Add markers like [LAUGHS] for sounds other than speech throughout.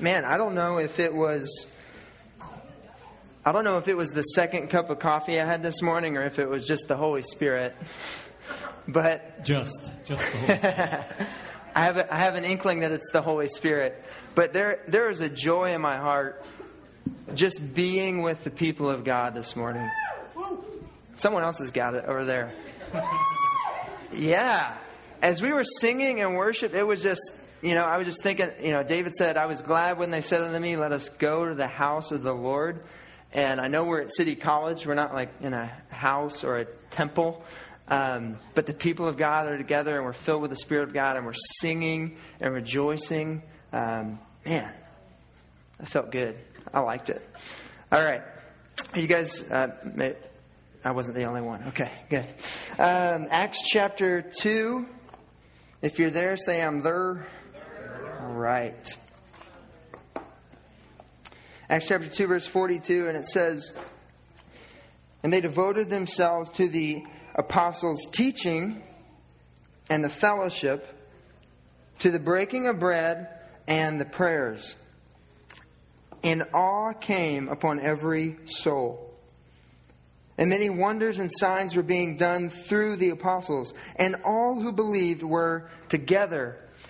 man, I don't know if it was. I don't know if it was the second cup of coffee I had this morning or if it was just the Holy Spirit. But Just, just the whole. [LAUGHS] I have, a, I have an inkling that it's the Holy Spirit. But there, there is a joy in my heart just being with the people of God this morning. Someone else has got it over there. [LAUGHS] Yeah. As we were singing and worship, it was just, you know, I was just thinking, you know, David said, I was glad when they said unto me, let us go to the house of the Lord. And I know we're at City College. We're not like in a house or a temple. Um, but the people of God are together and we're filled with the Spirit of God and we're singing and rejoicing. Um, man, that felt good. I liked it. All right. You guys, uh, I wasn't the only one. Okay, good. Um, Acts chapter 2. If you're there, say I'm there. Right. Acts chapter 2, verse 42, and it says, And they devoted themselves to the apostles' teaching and the fellowship, to the breaking of bread and the prayers. And awe came upon every soul. And many wonders and signs were being done through the apostles. And all who believed were together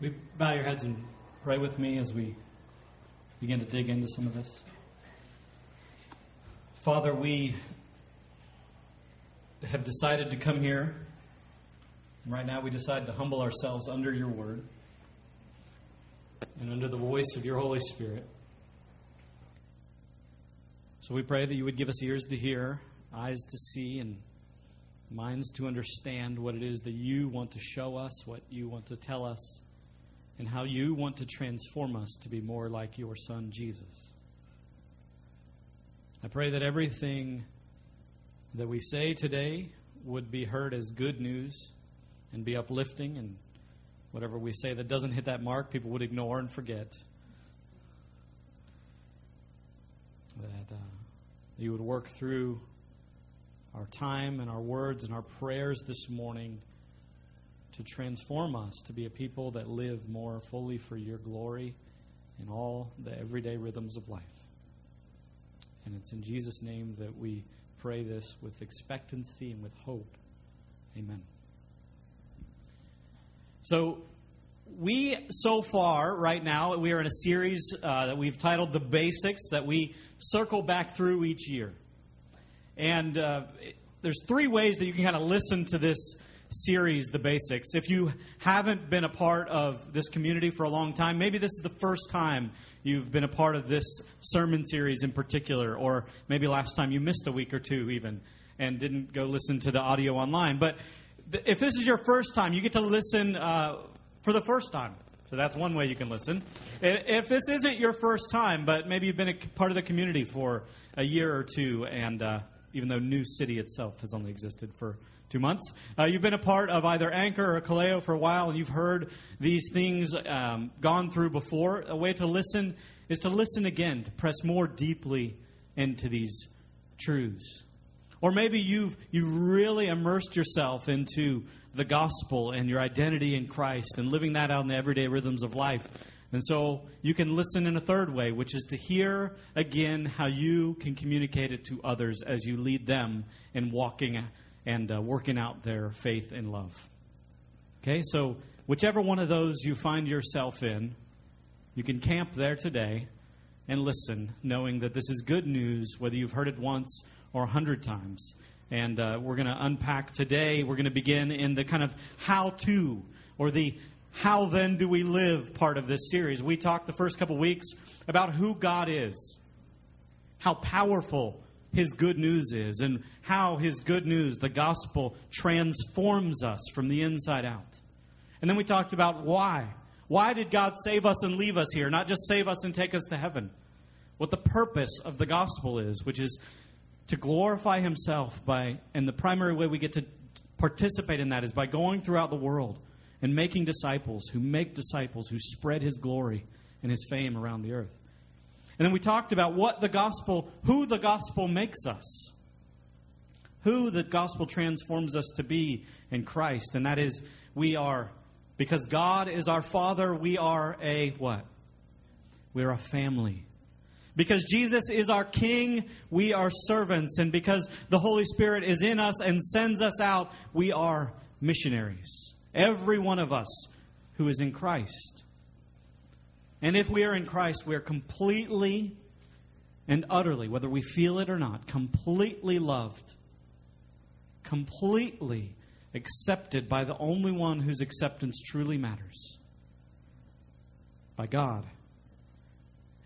We bow your heads and pray with me as we begin to dig into some of this. Father, we have decided to come here. Right now, we decide to humble ourselves under your word and under the voice of your Holy Spirit. So we pray that you would give us ears to hear, eyes to see, and minds to understand what it is that you want to show us, what you want to tell us, and how you want to transform us to be more like your Son, Jesus. I pray that everything that we say today would be heard as good news and be uplifting, and whatever we say that doesn't hit that mark, people would ignore and forget. That uh, you would work through our time and our words and our prayers this morning to transform us to be a people that live more fully for your glory in all the everyday rhythms of life. And it's in Jesus' name that we pray this with expectancy and with hope. Amen. So, we so far, right now, we are in a series uh, that we've titled The Basics that we circle back through each year. And uh, it, there's three ways that you can kind of listen to this series, The Basics. If you haven't been a part of this community for a long time, maybe this is the first time you've been a part of this sermon series in particular, or maybe last time you missed a week or two even and didn't go listen to the audio online. But th- if this is your first time, you get to listen uh, for the first time. So that's one way you can listen. If this isn't your first time, but maybe you've been a part of the community for a year or two, and uh, even though New City itself has only existed for two months, uh, you've been a part of either Anchor or Kaleo for a while, and you've heard these things um, gone through before. A way to listen is to listen again, to press more deeply into these truths. Or maybe you've, you've really immersed yourself into the gospel and your identity in Christ and living that out in the everyday rhythms of life. And so you can listen in a third way, which is to hear again how you can communicate it to others as you lead them in walking and uh, working out their faith and love. Okay, so whichever one of those you find yourself in, you can camp there today and listen, knowing that this is good news, whether you've heard it once or a hundred times. And uh, we're going to unpack today. We're going to begin in the kind of how to or the how then do we live part of this series. We talked the first couple weeks about who God is, how powerful His good news is, and how His good news, the gospel, transforms us from the inside out. And then we talked about why. Why did God save us and leave us here, not just save us and take us to heaven? What the purpose of the gospel is, which is to glorify Himself by, and the primary way we get to participate in that is by going throughout the world and making disciples who make disciples who spread His glory and His fame around the earth. And then we talked about what the gospel, who the gospel makes us, who the gospel transforms us to be in Christ, and that is we are because God is our Father, we are a what? We are a family. Because Jesus is our King, we are servants. And because the Holy Spirit is in us and sends us out, we are missionaries. Every one of us who is in Christ. And if we are in Christ, we are completely and utterly, whether we feel it or not, completely loved. Completely accepted by the only one whose acceptance truly matters by God.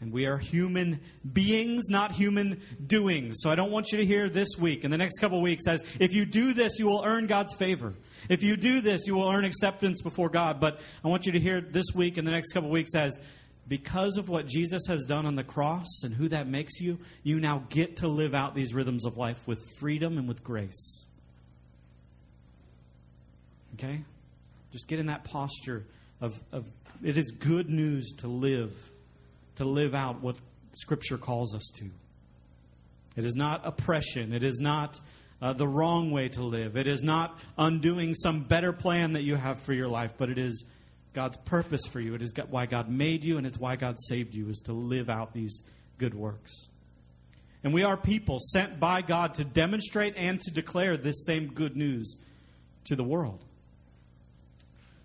And we are human beings, not human doings. So I don't want you to hear this week and the next couple weeks as if you do this, you will earn God's favor. If you do this, you will earn acceptance before God. But I want you to hear this week and the next couple weeks as because of what Jesus has done on the cross and who that makes you, you now get to live out these rhythms of life with freedom and with grace. Okay? Just get in that posture of, of it is good news to live, to live out what Scripture calls us to. It is not oppression. It is not uh, the wrong way to live. It is not undoing some better plan that you have for your life, but it is God's purpose for you. It is why God made you, and it's why God saved you, is to live out these good works. And we are people sent by God to demonstrate and to declare this same good news to the world.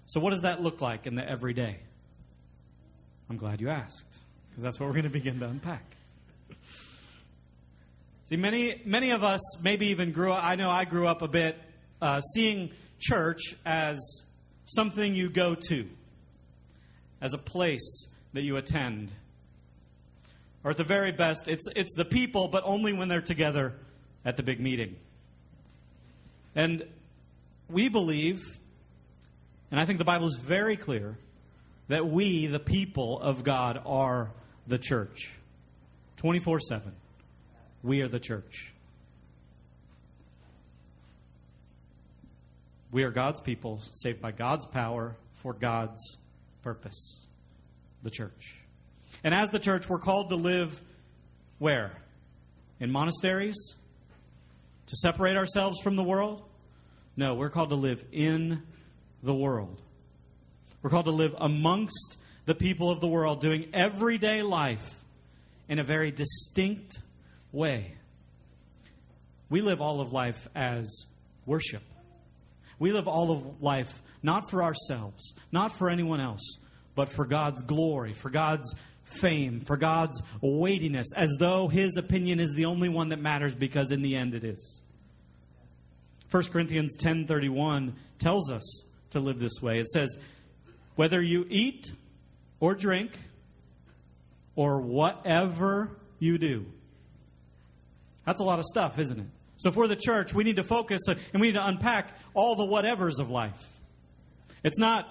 So, what does that look like in the everyday? I'm glad you asked, because that's what we're going to begin to unpack. See, many, many of us maybe even grew up, I know I grew up a bit uh, seeing church as something you go to, as a place that you attend. Or at the very best, it's, it's the people, but only when they're together at the big meeting. And we believe and I think the Bible is very clear that we, the people of God, are the church. 24 7. We are the church. We are God's people, saved by God's power for God's purpose. The church. And as the church, we're called to live where? In monasteries? To separate ourselves from the world? No, we're called to live in the world. We're called to live amongst the people of the world, doing everyday life in a very distinct way. We live all of life as worship. We live all of life not for ourselves, not for anyone else, but for God's glory, for God's fame, for God's weightiness, as though His opinion is the only one that matters because in the end it is. 1 Corinthians 10:31 tells us to live this way. It says, whether you eat or drink or whatever you do. That's a lot of stuff, isn't it? So for the church, we need to focus and we need to unpack all the whatevers of life. It's not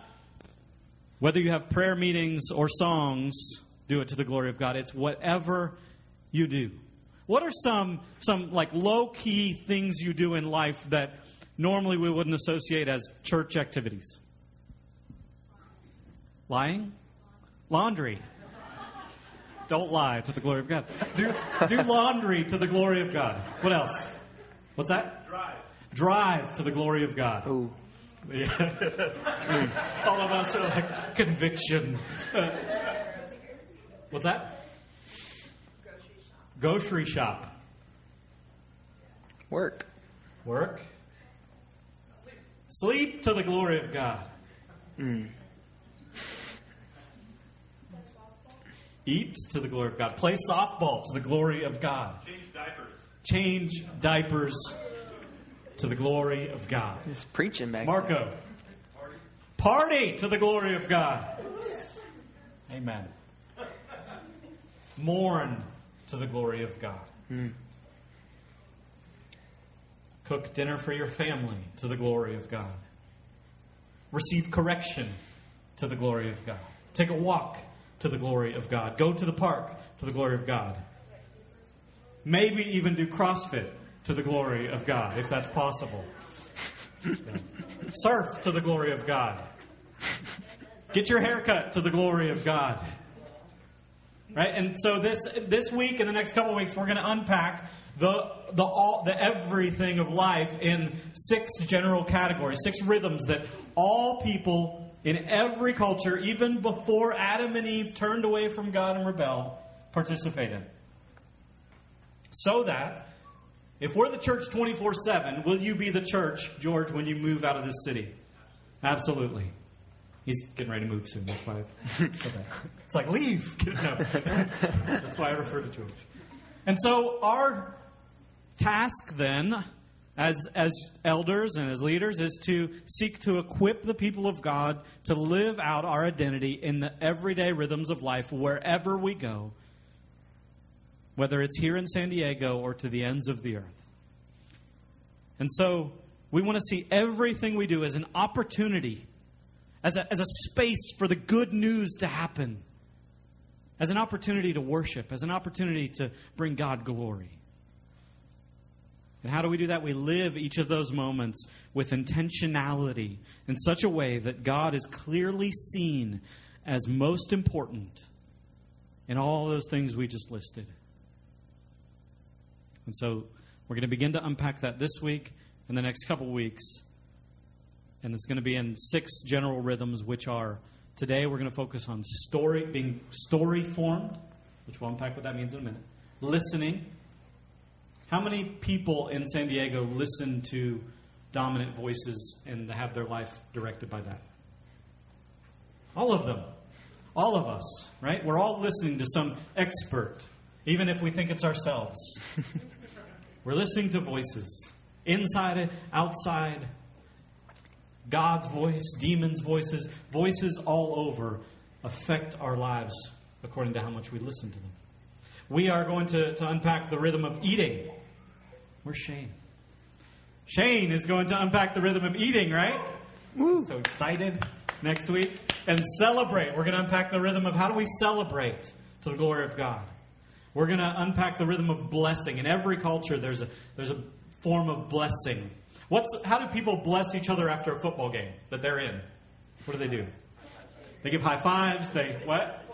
whether you have prayer meetings or songs, do it to the glory of God. It's whatever you do. What are some some like low key things you do in life that normally we wouldn't associate as church activities? Lying? Laundry. Don't lie to the glory of God. Do, do laundry to the glory of God. What else? What's that? Drive. Drive to the glory of God. Ooh. Yeah. [LAUGHS] All of us are like conviction. Uh, what's that? Grocery shop. Work. Work. Sleep to the glory of God. Hmm. Eat to the glory of God. Play softball to the glory of God. Change diapers. Change diapers to the glory of God. He's preaching back Marco. Party to the glory of God. Amen. Mourn to the glory of God. Hmm. Cook dinner for your family to the glory of God. Receive correction to the glory of God. Take a walk to the glory of God. Go to the park to the glory of God. Maybe even do CrossFit to the glory of God, if that's possible. Surf to the glory of God. Get your haircut to the glory of God. Right? And so this this week and the next couple weeks we're going to unpack the the all the everything of life in six general categories, six rhythms that all people in every culture, even before Adam and Eve turned away from God and rebelled, participate in. So that if we're the church 24 7, will you be the church, George, when you move out of this city? Absolutely. He's getting ready to move soon. That's why I it's like leave. [LAUGHS] That's why I refer to George. And so our task then, as as elders and as leaders, is to seek to equip the people of God to live out our identity in the everyday rhythms of life wherever we go, whether it's here in San Diego or to the ends of the earth. And so we want to see everything we do as an opportunity as a, as a space for the good news to happen, as an opportunity to worship, as an opportunity to bring God glory. And how do we do that? We live each of those moments with intentionality in such a way that God is clearly seen as most important in all those things we just listed. And so we're going to begin to unpack that this week and the next couple weeks and it's going to be in six general rhythms, which are today we're going to focus on story, being story formed, which we'll unpack what that means in a minute. Listening. How many people in San Diego listen to dominant voices and have their life directed by that? All of them. All of us, right? We're all listening to some expert, even if we think it's ourselves. [LAUGHS] We're listening to voices, inside, it, outside, God's voice, demons' voices, voices all over affect our lives according to how much we listen to them. We are going to, to unpack the rhythm of eating. Where's Shane? Shane is going to unpack the rhythm of eating, right? Woo. So excited next week. And celebrate. We're going to unpack the rhythm of how do we celebrate to the glory of God. We're going to unpack the rhythm of blessing. In every culture, there's a, there's a form of blessing What's, how do people bless each other after a football game that they're in? What do they do? They give high fives. They what?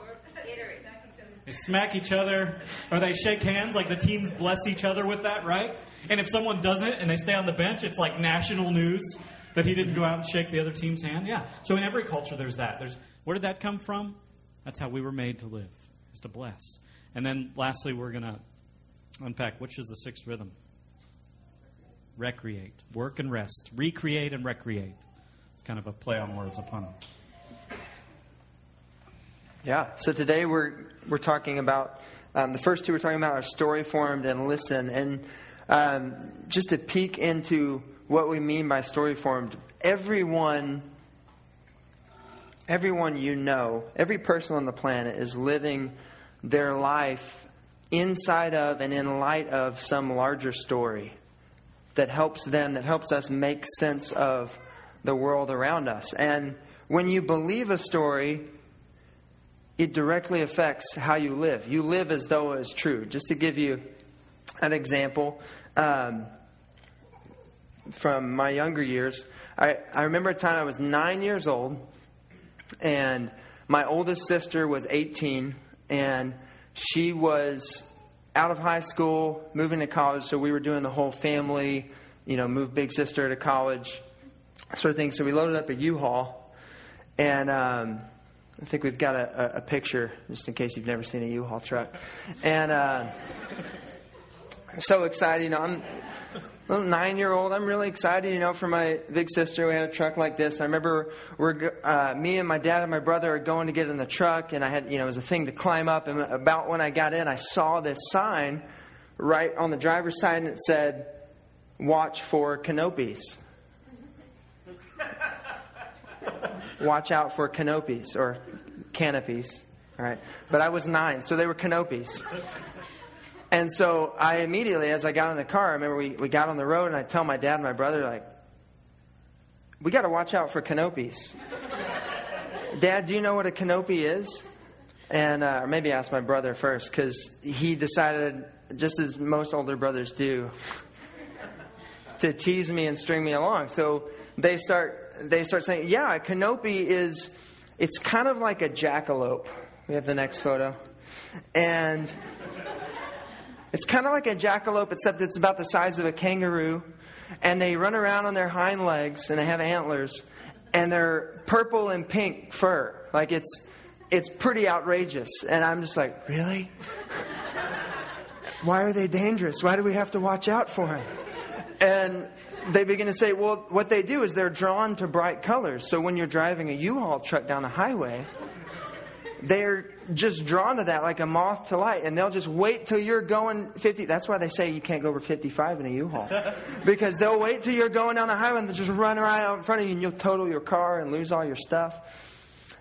They smack each other, or they shake hands. Like the teams bless each other with that, right? And if someone doesn't and they stay on the bench, it's like national news that he didn't go out and shake the other team's hand. Yeah. So in every culture, there's that. There's where did that come from? That's how we were made to live, is to bless. And then lastly, we're going to unpack which is the sixth rhythm recreate. Work and rest. Recreate and recreate. It's kind of a play on words upon it. Yeah. So today we're we're talking about um, the first two we're talking about are story formed and listen, and um, just to peek into what we mean by story formed. Everyone, everyone you know, every person on the planet is living their life inside of and in light of some larger story that helps them, that helps us make sense of the world around us. And when you believe a story, it directly affects how you live. You live as though it is true. Just to give you an example um, from my younger years, I, I remember a time I was nine years old, and my oldest sister was 18, and she was out of high school, moving to college, so we were doing the whole family, you know, move big sister to college, sort of thing. So we loaded up a U-Haul, and um, I think we've got a, a, picture just in case you've never seen a U-Haul truck. And uh, so excited, you know, I'm little nine year old. I'm really excited, you know, for my big sister. We had a truck like this. I remember we're, uh, me and my dad and my brother are going to get in the truck, and I had, you know, it was a thing to climb up. And about when I got in, I saw this sign right on the driver's side, and it said, Watch for canopies. [LAUGHS] Watch out for canopies or canopies. All right. But I was nine, so they were canopies. [LAUGHS] And so I immediately, as I got in the car, I remember we, we got on the road and I tell my dad and my brother, like, we got to watch out for canopies. [LAUGHS] Dad, do you know what a canopy is? And uh, maybe ask my brother first because he decided, just as most older brothers do, [LAUGHS] to tease me and string me along. So they start they start saying, "Yeah, a canopy is it's kind of like a jackalope." We have the next photo, and it's kind of like a jackalope, except it's about the size of a kangaroo, and they run around on their hind legs and they have antlers, and they're purple and pink fur. Like it's it's pretty outrageous. And I'm just like, really? Why are they dangerous? Why do we have to watch out for them? And they begin to say, well, what they do is they're drawn to bright colors. So when you're driving a U-Haul truck down the highway, they're just drawn to that like a moth to light and they'll just wait till you're going 50 that's why they say you can't go over 55 in a u-haul. [LAUGHS] Because they'll wait till you're going down the highway and they'll just run right out in front of you and you'll total your car and lose all your stuff.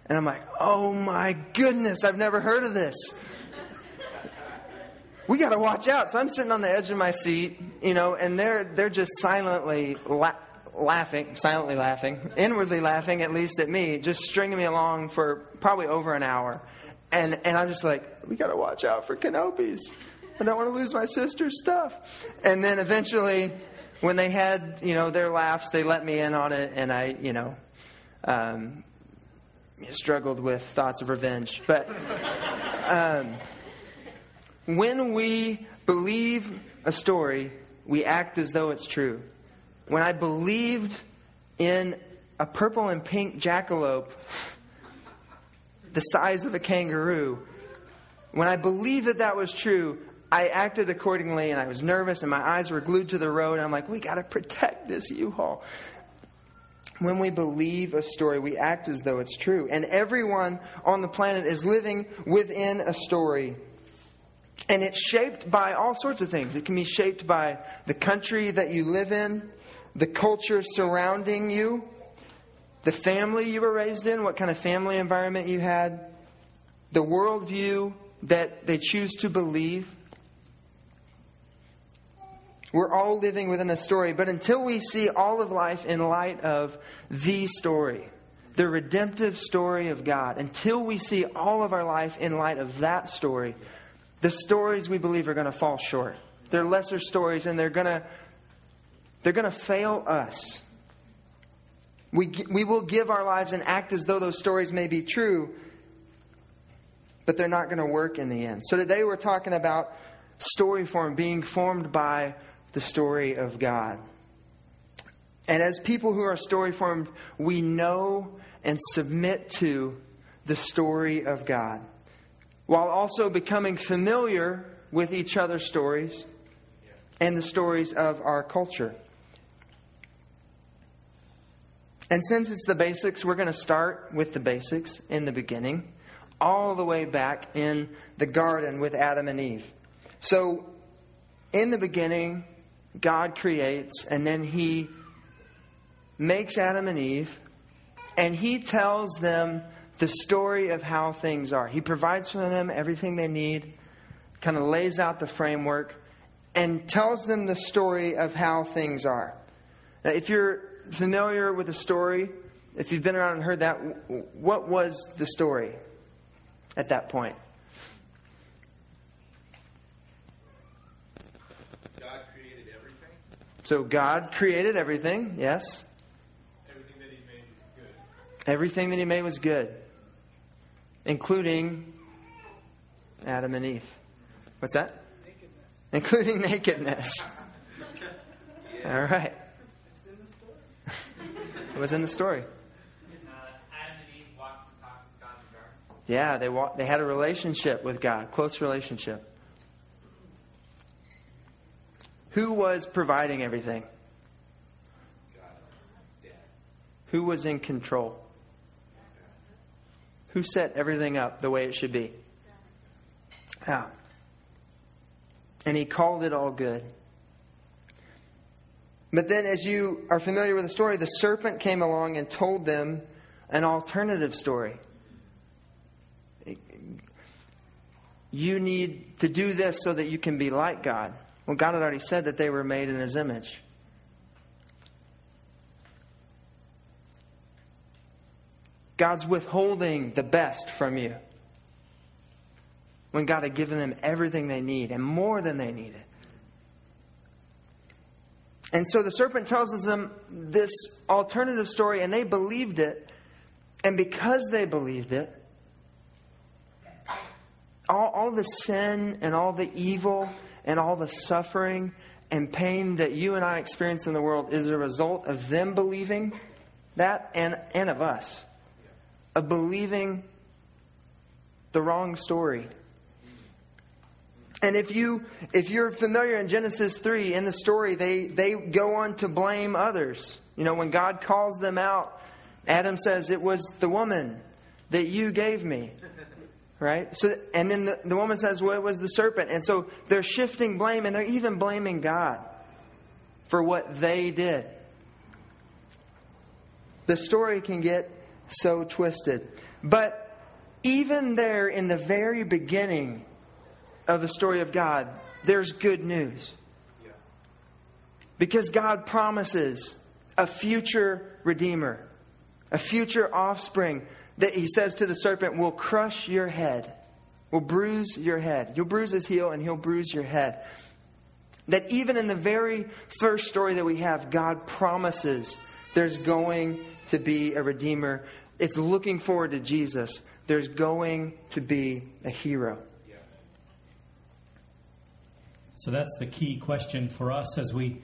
And i'm like oh my goodness i've never heard of this. We got to watch out. So i'm sitting on the edge of my seat you know and they're they're just silently la- laughing, silently laughing, inwardly laughing at least at me, just stringing me along for probably over an hour. And, and I'm just like, we got to watch out for canopies. I don't want to lose my sister's stuff. And then eventually, when they had, you know, their laughs, they let me in on it, and I, you know, um, struggled with thoughts of revenge. But um, when we believe a story, we act as though it's true when I believed in a purple and pink jackalope the size of a kangaroo, when I believed that that was true, I acted accordingly and I was nervous and my eyes were glued to the road. I'm like, we got to protect this U Haul. When we believe a story, we act as though it's true. And everyone on the planet is living within a story. And it's shaped by all sorts of things. It can be shaped by the country that you live in, the culture surrounding you, the family you were raised in, what kind of family environment you had, the worldview that they choose to believe. We're all living within a story, but until we see all of life in light of the story, the redemptive story of God, until we see all of our life in light of that story, the stories we believe are going to fall short. They're lesser stories and they're going to they're going to fail us. We, we will give our lives and act as though those stories may be true, but they're not going to work in the end. So today we're talking about story form being formed by the story of God. And as people who are story formed, we know and submit to the story of God while also becoming familiar with each other's stories and the stories of our culture. And since it's the basics, we're going to start with the basics in the beginning, all the way back in the garden with Adam and Eve. So, in the beginning, God creates, and then He makes Adam and Eve, and He tells them the story of how things are. He provides for them everything they need, kind of lays out the framework, and tells them the story of how things are. Now, if you're familiar with the story, if you've been around and heard that, what was the story at that point? God created everything. So God created everything, yes. Everything that He made was good. Everything that He made was good, including Adam and Eve. What's that? Nakedness. Including nakedness. [LAUGHS] All right. It was in the story. Uh, Adam and Eve walked and talked with God in the garden. Yeah, they they had a relationship with God, close relationship. Who was providing everything? God. Who was in control? Who set everything up the way it should be? Yeah. And he called it all good. But then, as you are familiar with the story, the serpent came along and told them an alternative story. You need to do this so that you can be like God. Well, God had already said that they were made in his image. God's withholding the best from you. When God had given them everything they need and more than they needed. And so the serpent tells them this alternative story, and they believed it. And because they believed it, all, all the sin and all the evil and all the suffering and pain that you and I experience in the world is a result of them believing that and, and of us. Of believing the wrong story. And if you if you're familiar in Genesis 3 in the story they they go on to blame others. You know when God calls them out Adam says it was the woman that you gave me. Right? So and then the, the woman says well it was the serpent. And so they're shifting blame and they're even blaming God for what they did. The story can get so twisted. But even there in the very beginning of the story of God, there's good news. Because God promises a future Redeemer, a future offspring that He says to the serpent will crush your head, will bruise your head. You'll bruise his heel and he'll bruise your head. That even in the very first story that we have, God promises there's going to be a Redeemer. It's looking forward to Jesus. There's going to be a hero. So that's the key question for us as we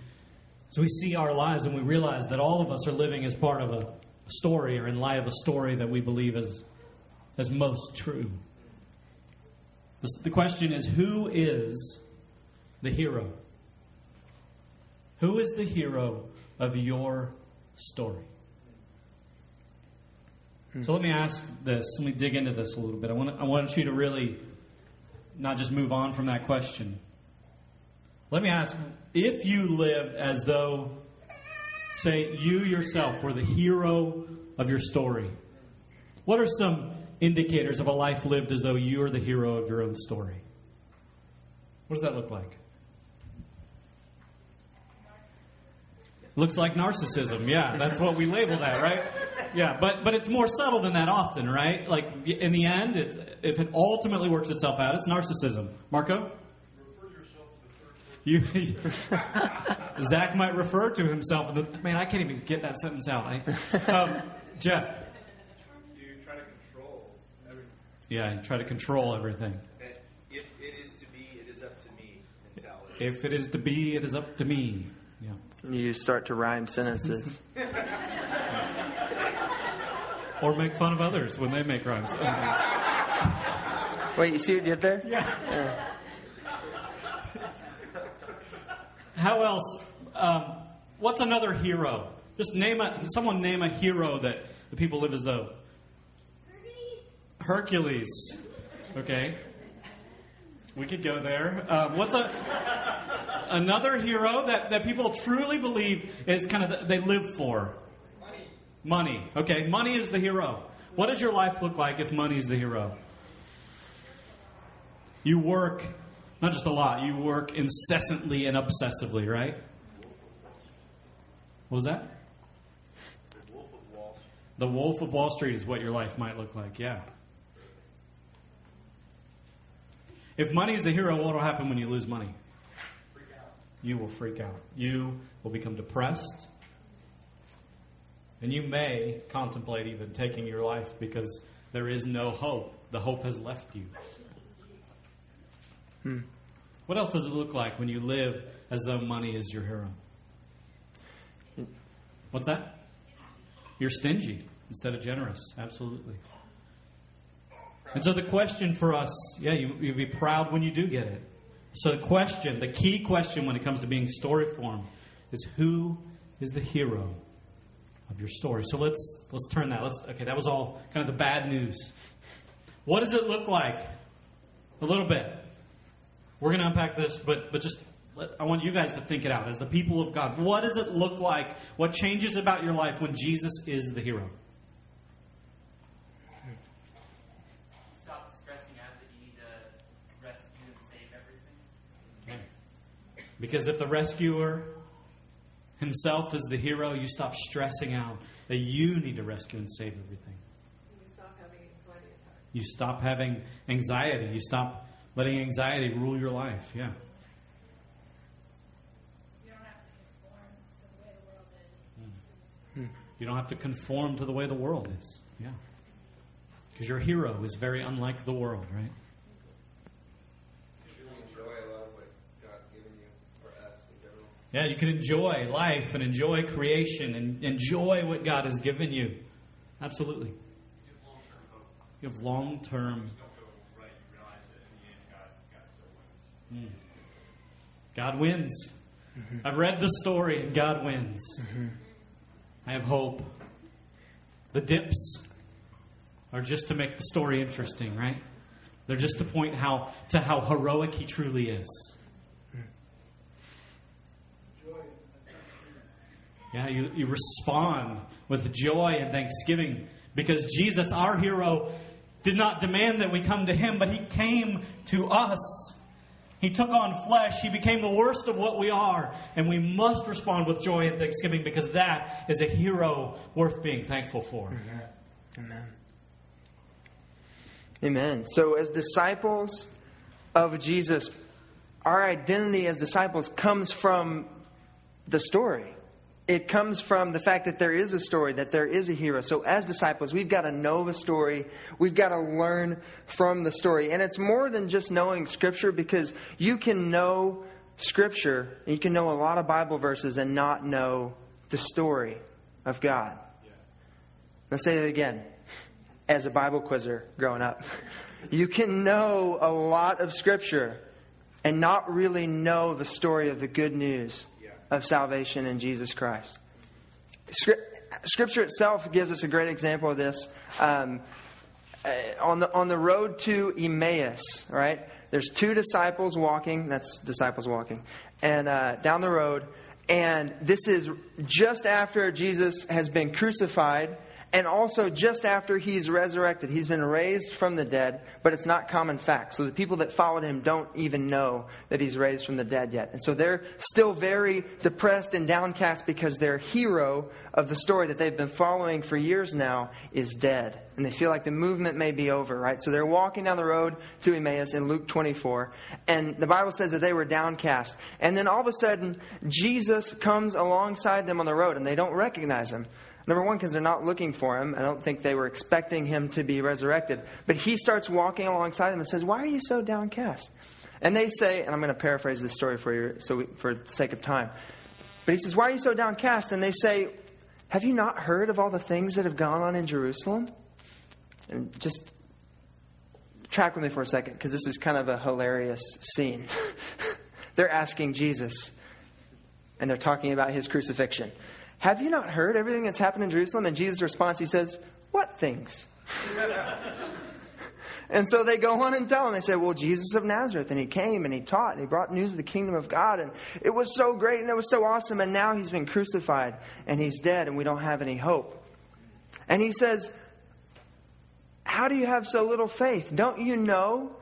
as we see our lives and we realize that all of us are living as part of a story or in light of a story that we believe is as most true. The, the question is who is the hero? Who is the hero of your story? So let me ask this. Let me dig into this a little bit. I want, I want you to really not just move on from that question. Let me ask if you lived as though, say, you yourself were the hero of your story, what are some indicators of a life lived as though you are the hero of your own story? What does that look like? Looks like narcissism. Yeah, that's what we label that, right? Yeah, but but it's more subtle than that often, right? Like in the end, if it ultimately works itself out, it's narcissism. Marco, you [LAUGHS] Zach might refer to himself. Man, I can't even get that sentence out. I, um, Jeff, You try to control everything. yeah, you try to control everything. That if it is to be, it is up to me mentality. If it is to be, it is up to me. Yeah. You start to rhyme sentences. [LAUGHS] Or make fun of others when they make rhymes. Wait, you see what you did there? Yeah. How else? Um, what's another hero? Just name a someone name a hero that the people live as though. Hercules. Hercules. Okay. We could go there. Um, what's a another hero that, that people truly believe is kind of the, they live for? Money. Money. Okay, money is the hero. What does your life look like if money is the hero? You work not just a lot, you work incessantly and obsessively, right? What was that? The Wolf of Wall Street. The Wolf of Wall Street is what your life might look like, yeah. If money is the hero, what will happen when you lose money? You will freak out. You will become depressed. And you may contemplate even taking your life because there is no hope. The hope has left you. Hmm. What else does it look like when you live as though money is your hero? What's that? You're stingy instead of generous. Absolutely. And so the question for us, yeah, you, you be proud when you do get it. So the question, the key question when it comes to being story form, is who is the hero of your story? So let's let's turn that. Let's okay, that was all kind of the bad news. What does it look like? A little bit. We're going to unpack this, but but just let, I want you guys to think it out as the people of God. What does it look like? What changes about your life when Jesus is the hero? Stop stressing out that you need to rescue and save everything. Because if the rescuer himself is the hero, you stop stressing out that you need to rescue and save everything. You stop having anxiety. You stop letting anxiety rule your life. Yeah. You don't have to conform to the way the world is. Hmm. You don't have to conform to the way the world is. Yeah. Because your hero is very unlike the world, right? You enjoy a lot of what God's given you, or us in general. Yeah, you can enjoy life and enjoy creation and enjoy what God has given you. Absolutely. You have long term hope. You have long term. You don't feel right. You realize that in the end, God, Mm. God wins. God wins. I've read the story, and God wins. Mm-hmm. I have hope. The dips are just to make the story interesting, right? They're just to point how to how heroic he truly is. Yeah, you, you respond with joy and thanksgiving because Jesus, our hero, did not demand that we come to him, but he came to us. He took on flesh. He became the worst of what we are. And we must respond with joy and thanksgiving because that is a hero worth being thankful for. Amen. Amen. So, as disciples of Jesus, our identity as disciples comes from the story. It comes from the fact that there is a story, that there is a hero. So, as disciples, we've got to know the story. We've got to learn from the story. And it's more than just knowing Scripture because you can know Scripture, you can know a lot of Bible verses and not know the story of God. Let's say that again. As a Bible quizzer growing up, [LAUGHS] you can know a lot of Scripture and not really know the story of the good news of salvation in Jesus Christ. Scripture itself gives us a great example of this. Um, uh, on the on the road to Emmaus, right? There's two disciples walking. That's disciples walking, and uh, down the road. And this is just after Jesus has been crucified and also just after he's resurrected. He's been raised from the dead, but it's not common fact. So the people that followed him don't even know that he's raised from the dead yet. And so they're still very depressed and downcast because their hero of the story that they've been following for years now is dead. And they feel like the movement may be over, right? So they're walking down the road to Emmaus in Luke 24. And the Bible says that they were downcast. And then all of a sudden, Jesus comes alongside them on the road and they don't recognize him. Number one, because they're not looking for him. I don't think they were expecting him to be resurrected. But he starts walking alongside them and says, Why are you so downcast? And they say, and I'm going to paraphrase this story for you so we, for the sake of time. But he says, Why are you so downcast? And they say, Have you not heard of all the things that have gone on in Jerusalem? And just track with me for a second, because this is kind of a hilarious scene. [LAUGHS] they're asking Jesus, and they're talking about his crucifixion. Have you not heard everything that's happened in Jerusalem? And Jesus' response, he says, What things? [LAUGHS] and so they go on and tell him. They say, Well, Jesus of Nazareth, and he came and he taught and he brought news of the kingdom of God, and it was so great and it was so awesome, and now he's been crucified and he's dead and we don't have any hope. And he says, How do you have so little faith? Don't you know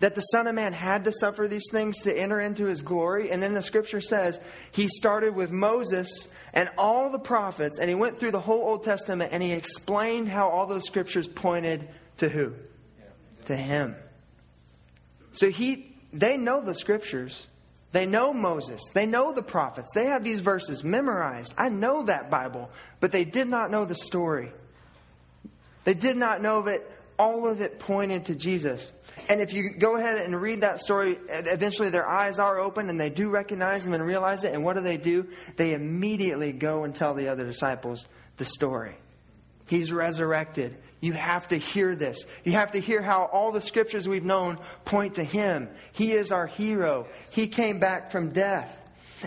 that the Son of Man had to suffer these things to enter into his glory? And then the scripture says he started with Moses and all the prophets, and he went through the whole Old Testament and he explained how all those scriptures pointed to who? To him. So he they know the scriptures. They know Moses. They know the prophets. They have these verses memorized. I know that Bible, but they did not know the story. They did not know that all of it pointed to Jesus. And if you go ahead and read that story, eventually their eyes are open and they do recognize him and realize it. And what do they do? They immediately go and tell the other disciples the story. He's resurrected. You have to hear this. You have to hear how all the scriptures we've known point to him. He is our hero. He came back from death.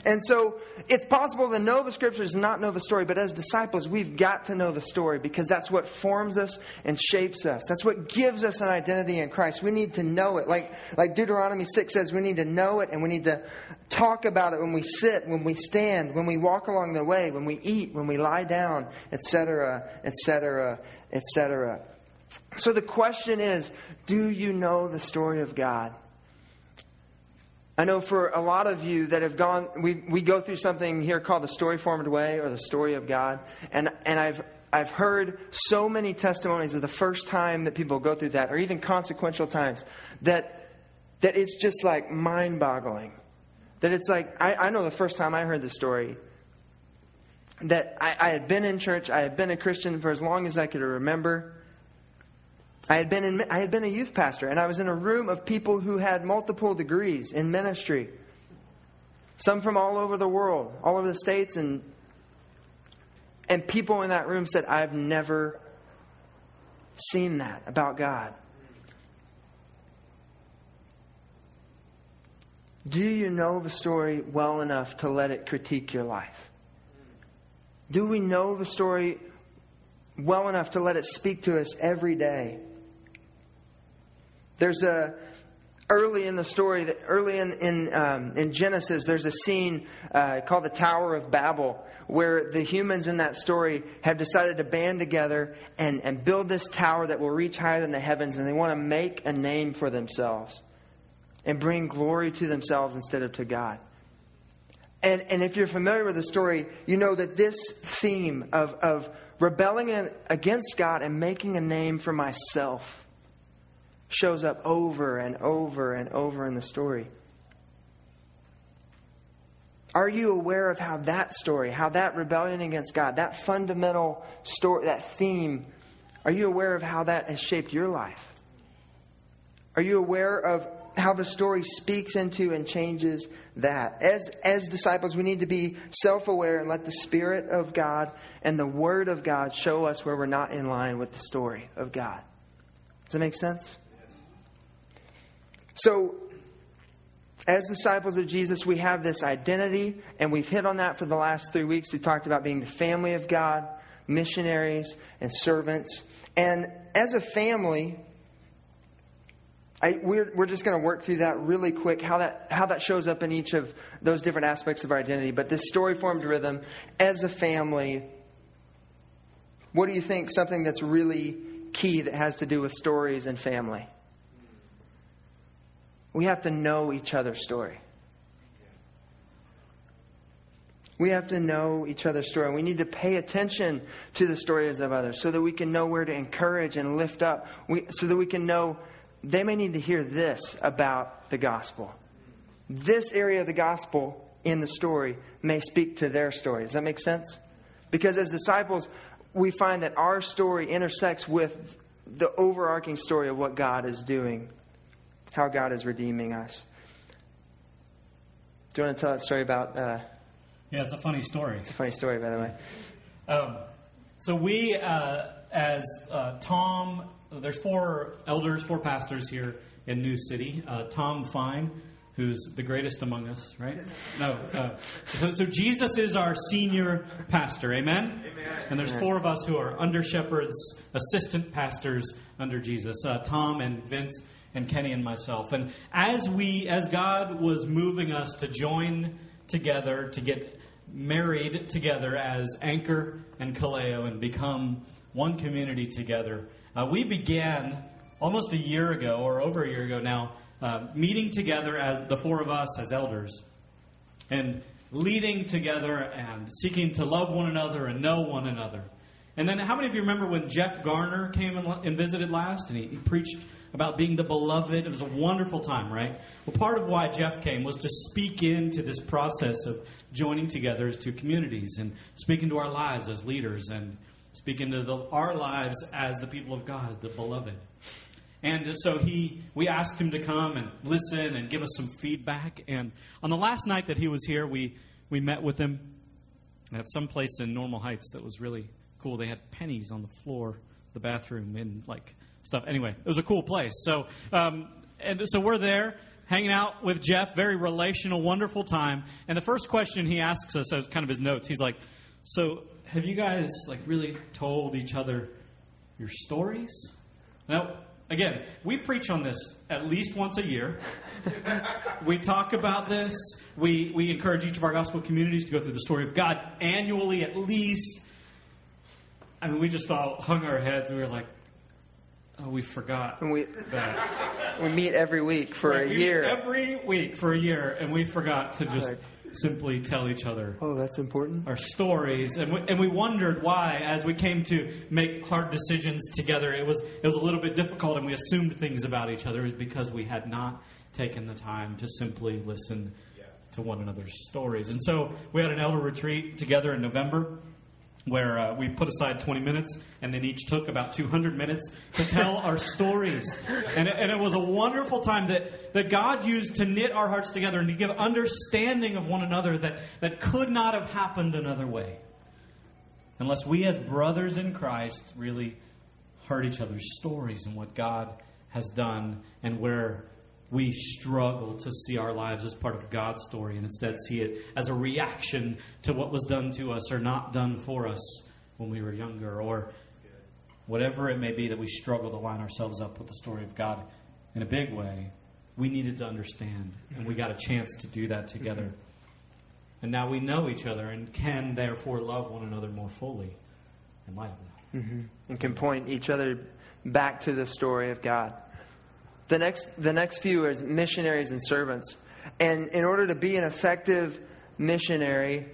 And so it's possible to know the scriptures not know the story, but as disciples, we've got to know the story because that's what forms us and shapes us. That's what gives us an identity in Christ. We need to know it. Like, like Deuteronomy 6 says, we need to know it and we need to talk about it when we sit, when we stand, when we walk along the way, when we eat, when we lie down, etc., etc., etc. So the question is do you know the story of God? I know for a lot of you that have gone, we, we go through something here called the story formed way or the story of God. And, and I've, I've heard so many testimonies of the first time that people go through that, or even consequential times, that, that it's just like mind boggling. That it's like, I, I know the first time I heard the story, that I, I had been in church, I had been a Christian for as long as I could remember. I had, been in, I had been a youth pastor, and I was in a room of people who had multiple degrees in ministry. Some from all over the world, all over the states, and, and people in that room said, I've never seen that about God. Do you know the story well enough to let it critique your life? Do we know the story well enough to let it speak to us every day? There's a early in the story, early in in, um, in Genesis, there's a scene uh, called the Tower of Babel, where the humans in that story have decided to band together and, and build this tower that will reach higher than the heavens, and they want to make a name for themselves and bring glory to themselves instead of to God. And, and if you're familiar with the story, you know that this theme of, of rebelling against God and making a name for myself shows up over and over and over in the story. Are you aware of how that story, how that rebellion against God, that fundamental story, that theme, are you aware of how that has shaped your life? Are you aware of how the story speaks into and changes that. As, as disciples, we need to be self aware and let the Spirit of God and the Word of God show us where we're not in line with the story of God. Does that make sense? So, as disciples of Jesus, we have this identity, and we've hit on that for the last three weeks. We talked about being the family of God, missionaries, and servants. And as a family, I, we're, we're just going to work through that really quick, how that, how that shows up in each of those different aspects of our identity. But this story formed rhythm, as a family, what do you think something that's really key that has to do with stories and family? We have to know each other's story. We have to know each other's story. We need to pay attention to the stories of others so that we can know where to encourage and lift up, we, so that we can know they may need to hear this about the gospel. This area of the gospel in the story may speak to their story. Does that make sense? Because as disciples, we find that our story intersects with the overarching story of what God is doing, how God is redeeming us. Do you want to tell that story about? Uh, yeah, it's a funny story. It's a funny story, by the way. Um, so we, uh, as uh, Tom there's four elders, four pastors here in New City. Uh, Tom Fine, who's the greatest among us, right? No. Uh, so, so, Jesus is our senior pastor. Amen? Amen. And there's four of us who are under shepherds, assistant pastors under Jesus uh, Tom and Vince and Kenny and myself. And as we, as God was moving us to join together, to get married together as Anchor and Kaleo and become one community together, uh, we began almost a year ago, or over a year ago now, uh, meeting together as the four of us as elders and leading together and seeking to love one another and know one another. And then, how many of you remember when Jeff Garner came and, visited last and he, he preached about being the beloved? It was a wonderful time, right? Well, part of why Jeff came was to speak into this process of joining together as two communities and speaking to our lives as leaders and speaking to the, our lives as the people of God, the beloved. And so he, we asked him to come and listen and give us some feedback. And on the last night that he was here, we, we met with him at some place in Normal Heights that was really cool. They had pennies on the floor, the bathroom, and like stuff. Anyway, it was a cool place. So, um, and so we're there hanging out with Jeff, very relational, wonderful time. And the first question he asks us, as kind of his notes, he's like, "So, have you guys like really told each other your stories? Now, again, we preach on this at least once a year. [LAUGHS] we talk about this. We we encourage each of our gospel communities to go through the story of God annually at least. I mean, we just all hung our heads and we were like, "Oh, we forgot." And we that. [LAUGHS] we meet every week for right, a year. Every week for a year, and we forgot to just. simply tell each other Oh, that's important. our stories, and we, and we wondered why, as we came to make hard decisions together, it was it was a little bit difficult, and we assumed things about each other, is because we had not taken the time to simply listen to one another's stories. And so we had an elder retreat together in November. Where uh, we put aside 20 minutes and then each took about 200 minutes to tell our [LAUGHS] stories. And it, and it was a wonderful time that, that God used to knit our hearts together and to give understanding of one another that, that could not have happened another way unless we, as brothers in Christ, really heard each other's stories and what God has done and where we struggle to see our lives as part of God's story and instead see it as a reaction to what was done to us or not done for us when we were younger or whatever it may be that we struggle to line ourselves up with the story of God in a big way. We needed to understand, and we got a chance to do that together. And now we know each other and can therefore love one another more fully in light of that. Mm-hmm. and can point each other back to the story of God. The next, the next few is missionaries and servants. And in order to be an effective missionary,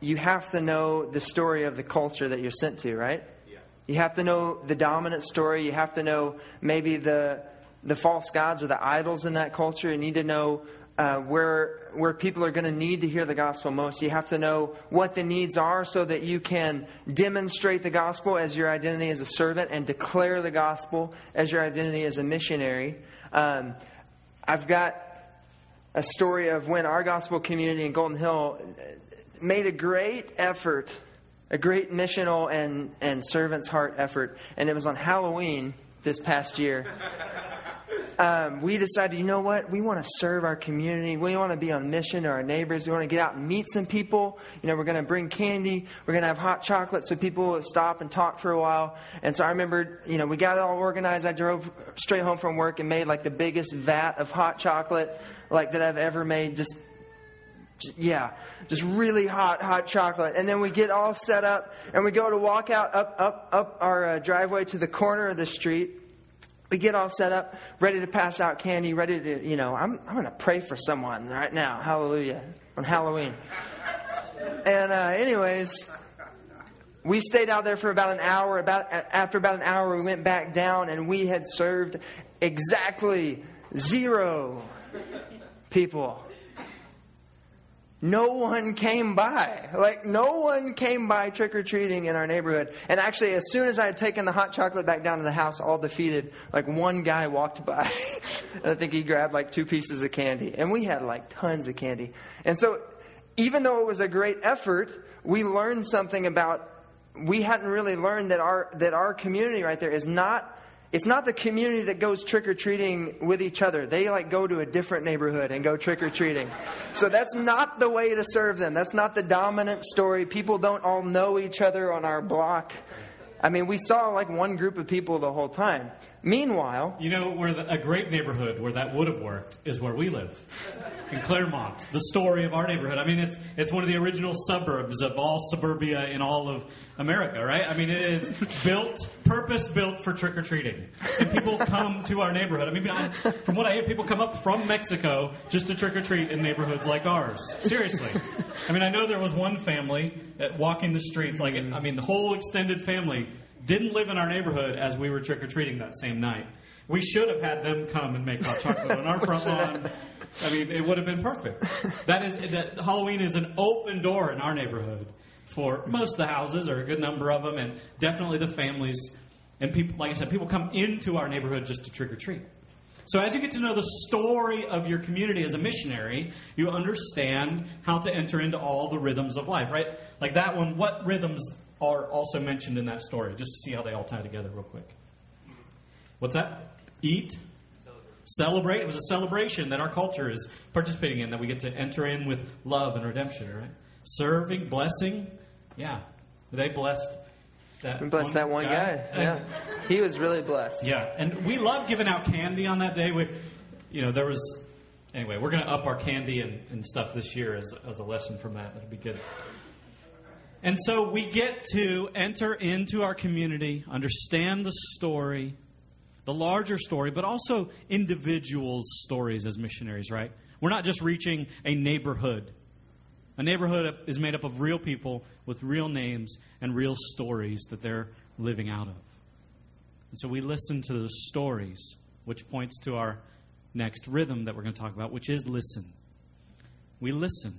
you have to know the story of the culture that you're sent to, right? Yeah. You have to know the dominant story. You have to know maybe the the false gods or the idols in that culture. You need to know uh, where where people are going to need to hear the gospel most. You have to know what the needs are so that you can demonstrate the gospel as your identity as a servant and declare the gospel as your identity as a missionary. Um, I've got a story of when our gospel community in Golden Hill made a great effort, a great missional and, and servant's heart effort, and it was on Halloween this past year. Um, we decided, you know what? We want to serve our community. We want to be on mission to our neighbors. We want to get out and meet some people. You know, we're going to bring candy. We're going to have hot chocolate so people will stop and talk for a while. And so I remember, you know, we got it all organized. I drove straight home from work and made like the biggest vat of hot chocolate like that I've ever made. Just yeah, just really hot, hot chocolate. And then we get all set up and we go to walk out up, up, up our uh, driveway to the corner of the street. We get all set up, ready to pass out candy, ready to, you know, I'm, I'm going to pray for someone right now. Hallelujah. On Halloween. And, uh, anyways, we stayed out there for about an hour. About after about an hour, we went back down, and we had served exactly zero people. No one came by. Like, no one came by trick or treating in our neighborhood. And actually, as soon as I had taken the hot chocolate back down to the house, all defeated, like one guy walked by. and [LAUGHS] I think he grabbed like two pieces of candy. And we had like tons of candy. And so, even though it was a great effort, we learned something about, we hadn't really learned that our, that our community right there is not it's not the community that goes trick or treating with each other. They like go to a different neighborhood and go trick or treating. So that's not the way to serve them. That's not the dominant story. People don't all know each other on our block. I mean, we saw like one group of people the whole time. Meanwhile, You know, where the, a great neighborhood where that would have worked is where we live, in Clairemont. The story of our neighborhood. I mean, it's it's one of the original suburbs of all suburbia in all of America, right? I mean, it is built, purpose built for trick or treating, and people come to our neighborhood. I mean, I, from what I hear, people come up from Mexico just to trick or treat in neighborhoods like ours. Seriously, I mean, I know there was one family walking the streets, like I mean, the whole extended family didn't live in our neighborhood as we were trick or treating that same night. We should have had them come and make hot chocolate on our [LAUGHS] front lawn. I mean, it would have been perfect. That is that Halloween is an open door in our neighborhood for most of the houses, or a good number of them, and definitely the families and people. Like I said, people come into our neighborhood just to trick or treat. So as you get to know the story of your community as a missionary, you understand how to enter into all the rhythms of life, right? Like that one, what rhythms are also mentioned in that story? Just to see how they all tie together real quick. What's that? Eat. Celebrate. It was a celebration that our culture is participating in, that we get to enter in with love and redemption, right? Serving, blessing. Yeah. They blessed? That we blessed that one guy. Yeah. He was really blessed. Yeah, and we love giving out candy on that day. We, you know, there was. Anyway, we're going to up our candy and, and stuff this year as, as a lesson from that. That'll be good. And so we get to enter into our community, understand the story, the larger story, but also individuals' stories as missionaries, right? We're not just reaching a neighborhood. A neighborhood is made up of real people with real names and real stories that they're living out of. And so we listen to the stories, which points to our next rhythm that we're going to talk about, which is listen. We listen.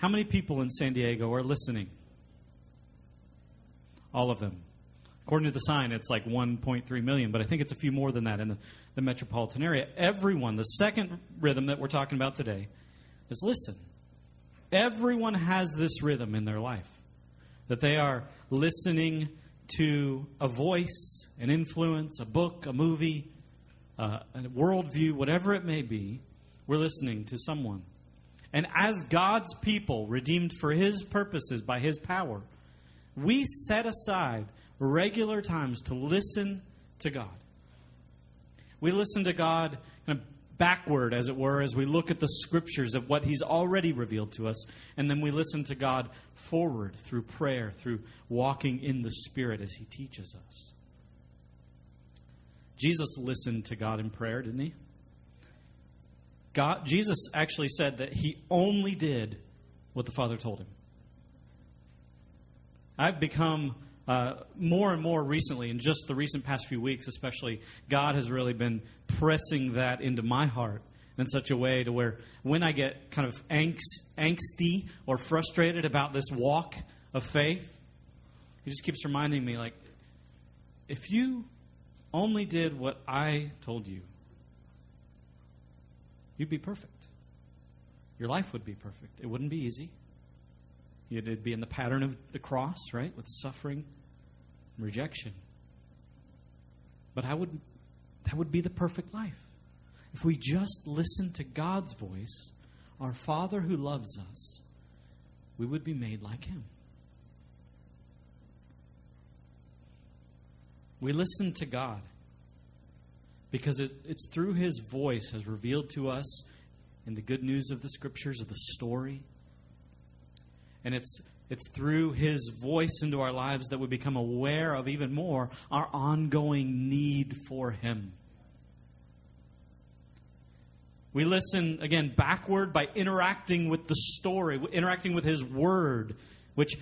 How many people in San Diego are listening? All of them. According to the sign, it's like 1.3 million, but I think it's a few more than that in the, the metropolitan area. Everyone, the second rhythm that we're talking about today, is listen. Everyone has this rhythm in their life that they are listening to a voice, an influence, a book, a movie, uh, a worldview, whatever it may be. We're listening to someone. And as God's people, redeemed for His purposes by His power, we set aside regular times to listen to God. We listen to God kind of backward, as it were, as we look at the scriptures of what He's already revealed to us, and then we listen to God forward through prayer, through walking in the Spirit as He teaches us. Jesus listened to God in prayer, didn't He? God, Jesus actually said that he only did what the Father told him. I've become uh, more and more recently, in just the recent past few weeks, especially, God has really been pressing that into my heart in such a way to where when I get kind of angst, angsty or frustrated about this walk of faith, He just keeps reminding me, like, if you only did what I told you, you'd be perfect. Your life would be perfect. It wouldn't be easy. It'd be in the pattern of the cross, right? With suffering, and rejection. But I would that would be the perfect life. If we just listen to God's voice, our Father who loves us, we would be made like him. We listen to God because it, it's through his voice has revealed to us in the good news of the scriptures of the story and it's it's through his voice into our lives that we become aware of even more our ongoing need for him we listen again backward by interacting with the story interacting with his word which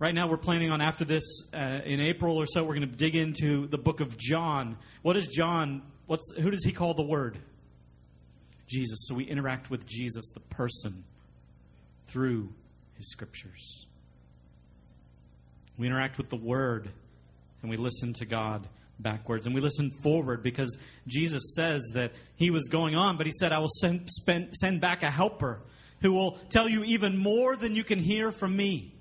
Right now, we're planning on after this uh, in April or so, we're going to dig into the book of John. What is John? What's who does he call the Word? Jesus. So we interact with Jesus, the person, through his scriptures. We interact with the Word, and we listen to God backwards, and we listen forward because Jesus says that he was going on, but he said, "I will send, spend, send back a helper." Who will tell you even more than you can hear from me.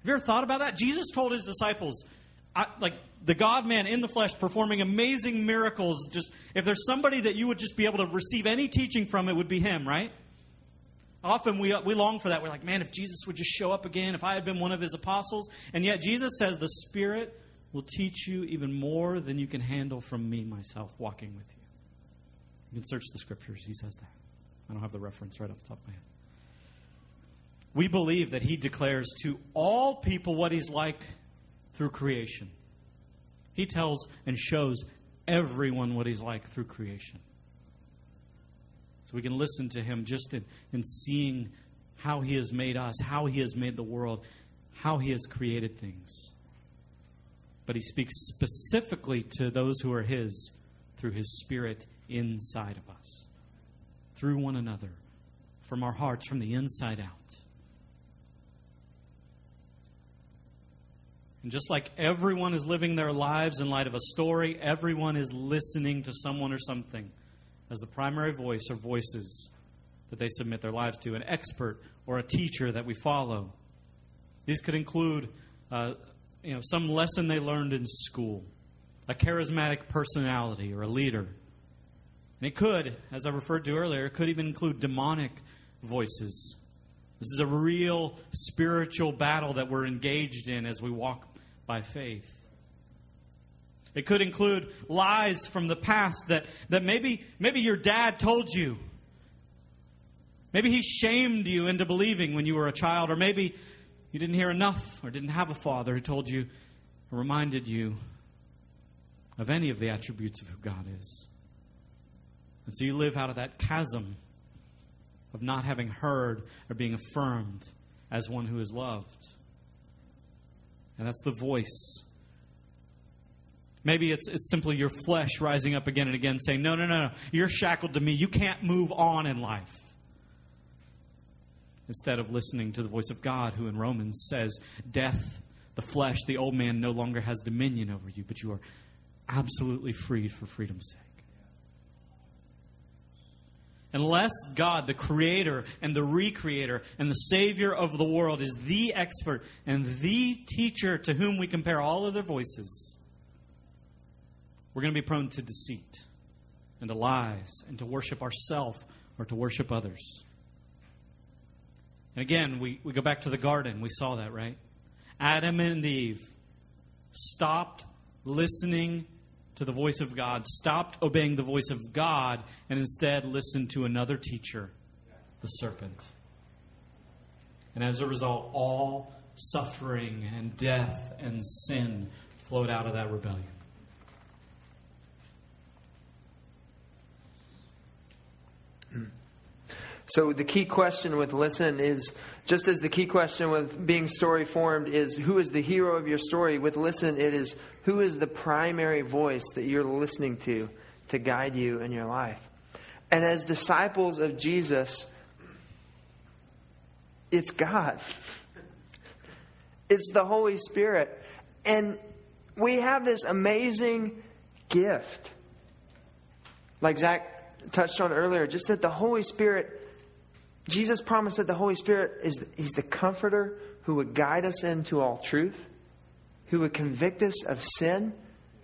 Have you ever thought about that? Jesus told his disciples, I, like the God man in the flesh performing amazing miracles. Just if there's somebody that you would just be able to receive any teaching from, it would be him, right? Often we, we long for that. We're like, man, if Jesus would just show up again, if I had been one of his apostles. And yet Jesus says the Spirit will teach you even more than you can handle from me, myself, walking with you. You can search the scriptures. He says that. I don't have the reference right off the top of my head we believe that he declares to all people what he's like through creation. He tells and shows everyone what he's like through creation. So we can listen to him just in, in seeing how he has made us, how he has made the world, how he has created things. But he speaks specifically to those who are his through his spirit inside of us, through one another, from our hearts, from the inside out. And just like everyone is living their lives in light of a story, everyone is listening to someone or something as the primary voice or voices that they submit their lives to an expert or a teacher that we follow. These could include uh, you know, some lesson they learned in school, a charismatic personality or a leader. And it could, as I referred to earlier, it could even include demonic voices. This is a real spiritual battle that we're engaged in as we walk by faith. It could include lies from the past that, that maybe, maybe your dad told you. Maybe he shamed you into believing when you were a child, or maybe you didn't hear enough or didn't have a father who told you or reminded you of any of the attributes of who God is. And so you live out of that chasm of not having heard or being affirmed as one who is loved. And that's the voice. Maybe it's, it's simply your flesh rising up again and again saying, No, no, no, no. You're shackled to me. You can't move on in life. Instead of listening to the voice of God, who in Romans says, Death, the flesh, the old man no longer has dominion over you, but you are absolutely freed for freedom's sake. Unless God, the creator and the recreator and the savior of the world, is the expert and the teacher to whom we compare all other voices, we're going to be prone to deceit and to lies and to worship ourselves or to worship others. And again, we, we go back to the garden. We saw that, right? Adam and Eve stopped listening to the voice of God, stopped obeying the voice of God, and instead listened to another teacher, the serpent. And as a result, all suffering and death and sin flowed out of that rebellion. So the key question with listen is just as the key question with being story formed is who is the hero of your story, with listen it is who is the primary voice that you're listening to to guide you in your life. And as disciples of Jesus, it's God. It's the Holy Spirit. And we have this amazing gift. Like Zach touched on earlier, just that the Holy Spirit Jesus promised that the Holy Spirit is he's the comforter who would guide us into all truth, who would convict us of sin,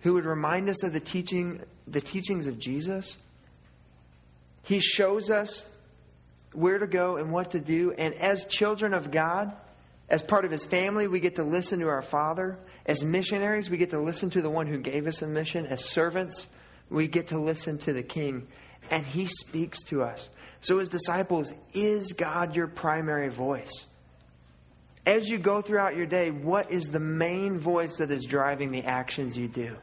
who would remind us of the teaching the teachings of Jesus. He shows us where to go and what to do, and as children of God, as part of his family, we get to listen to our Father. As missionaries, we get to listen to the one who gave us a mission. As servants, we get to listen to the King, and he speaks to us. So, as disciples, is God your primary voice? As you go throughout your day, what is the main voice that is driving the actions you do?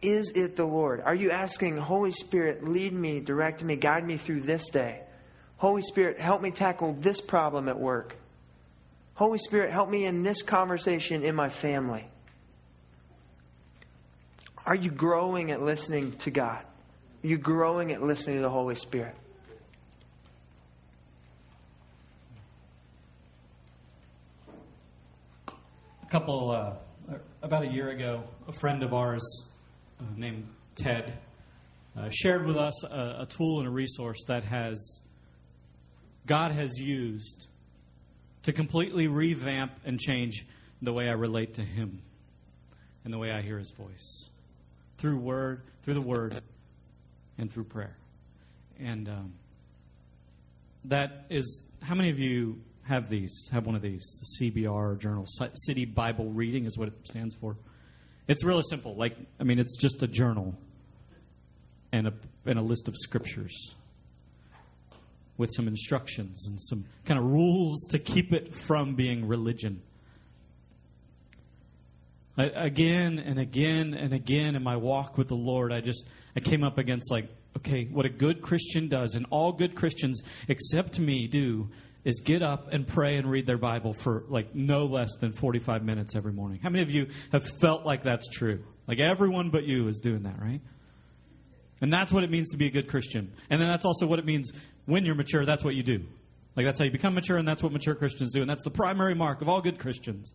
Is it the Lord? Are you asking, Holy Spirit, lead me, direct me, guide me through this day? Holy Spirit, help me tackle this problem at work. Holy Spirit, help me in this conversation in my family. Are you growing at listening to God? Are growing at listening to the Holy Spirit? A couple, uh, about a year ago, a friend of ours uh, named Ted uh, shared with us a, a tool and a resource that has God has used to completely revamp and change the way I relate to Him and the way I hear His voice through word, through the Word, and through prayer. And um, that is, how many of you have these, have one of these? The CBR journal, City Bible Reading is what it stands for. It's really simple. Like, I mean, it's just a journal and a, and a list of scriptures with some instructions and some kind of rules to keep it from being religion. I, again and again and again in my walk with the Lord, I just I came up against like, okay, what a good Christian does, and all good Christians except me do, is get up and pray and read their Bible for like no less than 45 minutes every morning. How many of you have felt like that's true? Like everyone but you is doing that, right? And that's what it means to be a good Christian. And then that's also what it means when you're mature, that's what you do. Like that's how you become mature, and that's what mature Christians do. And that's the primary mark of all good Christians.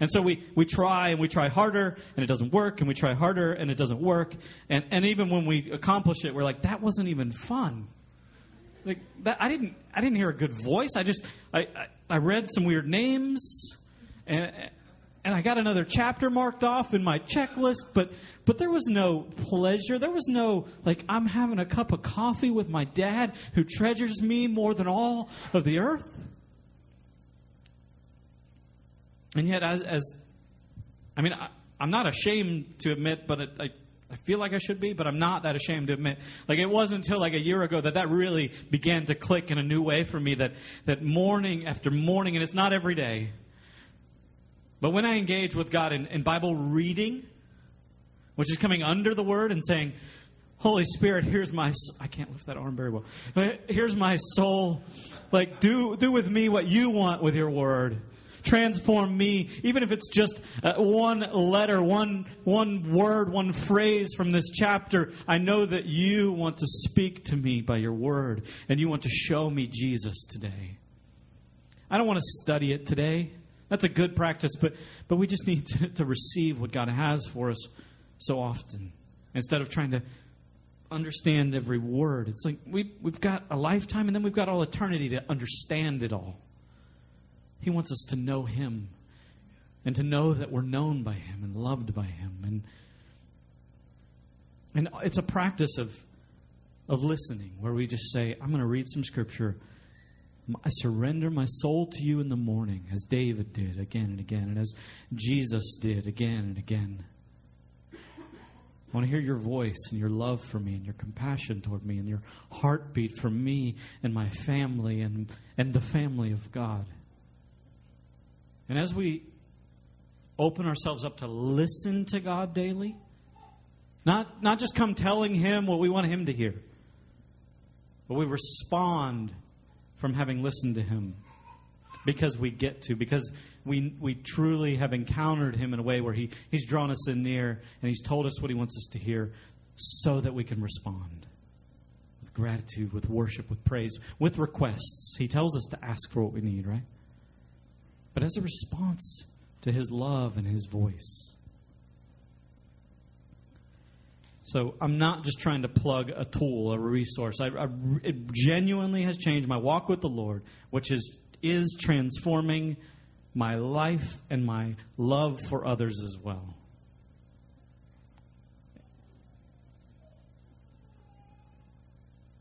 And so we, we try and we try harder and it doesn't work and we try harder and it doesn't work. And, and even when we accomplish it, we're like, that wasn't even fun. Like that, I didn't, I didn't hear a good voice. I just, I, I, I read some weird names and, and I got another chapter marked off in my checklist, but, but there was no pleasure. There was no, like, I'm having a cup of coffee with my dad who treasures me more than all of the earth. And yet, as, as I mean, I, am not ashamed to admit, but it, I, I feel like I should be, but I'm not that ashamed to admit. Like it wasn't until like a year ago that that really began to click in a new way for me. That that morning after morning, and it's not every day, But when I engage with God in, in Bible reading, which is coming under the Word and saying, Holy Spirit, here's my. I can't lift that arm very well. Here's my soul. Like, do do with me what you want with your Word. Transform me, even if it's just uh, one letter, one one word, one phrase from this chapter. I know that you want to speak to me by your Word, and you want to show me Jesus today. I don't want to study it today. That's a good practice, but but we just need [LAUGHS] to, to receive what God has for us so often instead of trying to understand every word. It's like we, we've got a lifetime and then we've got all eternity to understand it all. He wants us to know Him and to know that we're known by Him and loved by Him. And, and it's a practice of, of listening where we just say, I'm going to read some scripture. I surrender my soul to you in the morning, as David did again and again, and as Jesus did again and again. I want to hear your voice and your love for me and your compassion toward me and your heartbeat for me and my family and, and the family of God. And as we open ourselves up to listen to God daily, not, not just come telling Him what we want Him to hear, but we respond from having listened to Him because we get to, because we, we truly have encountered Him in a way where he, He's drawn us in near and He's told us what He wants us to hear so that we can respond with gratitude, with worship, with praise, with requests. He tells us to ask for what we need, right? But as a response to His love and His voice. So I'm not just trying to plug a tool, a resource. I, I, it genuinely has changed my walk with the Lord, which is is transforming my life and my love for others as well.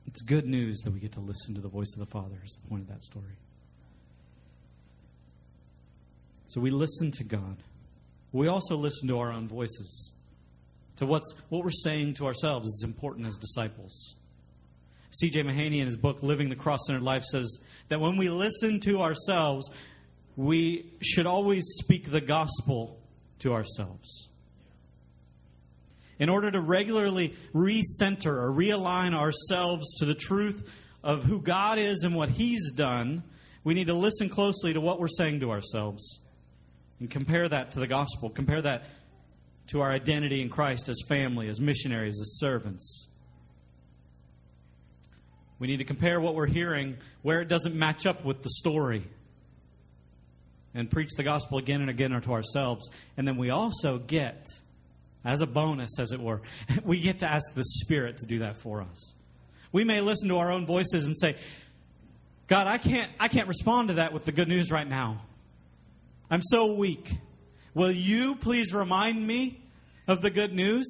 It's good news that we get to listen to the voice of the Father, is the point of that story. So we listen to God. We also listen to our own voices. To what's what we're saying to ourselves is important as disciples. C.J. Mahaney in his book Living the Cross-Centered Life says that when we listen to ourselves, we should always speak the gospel to ourselves. In order to regularly recenter or realign ourselves to the truth of who God is and what He's done, we need to listen closely to what we're saying to ourselves and compare that to the gospel. Compare that to our identity in Christ as family, as missionaries, as servants. We need to compare what we're hearing where it doesn't match up with the story and preach the gospel again and again to ourselves. And then we also get, as a bonus, as it were, [LAUGHS] we get to ask the Spirit to do that for us. We may listen to our own voices and say, God, I can't, I can't respond to that with the good news right now. I'm so weak. Will you please remind me of the good news?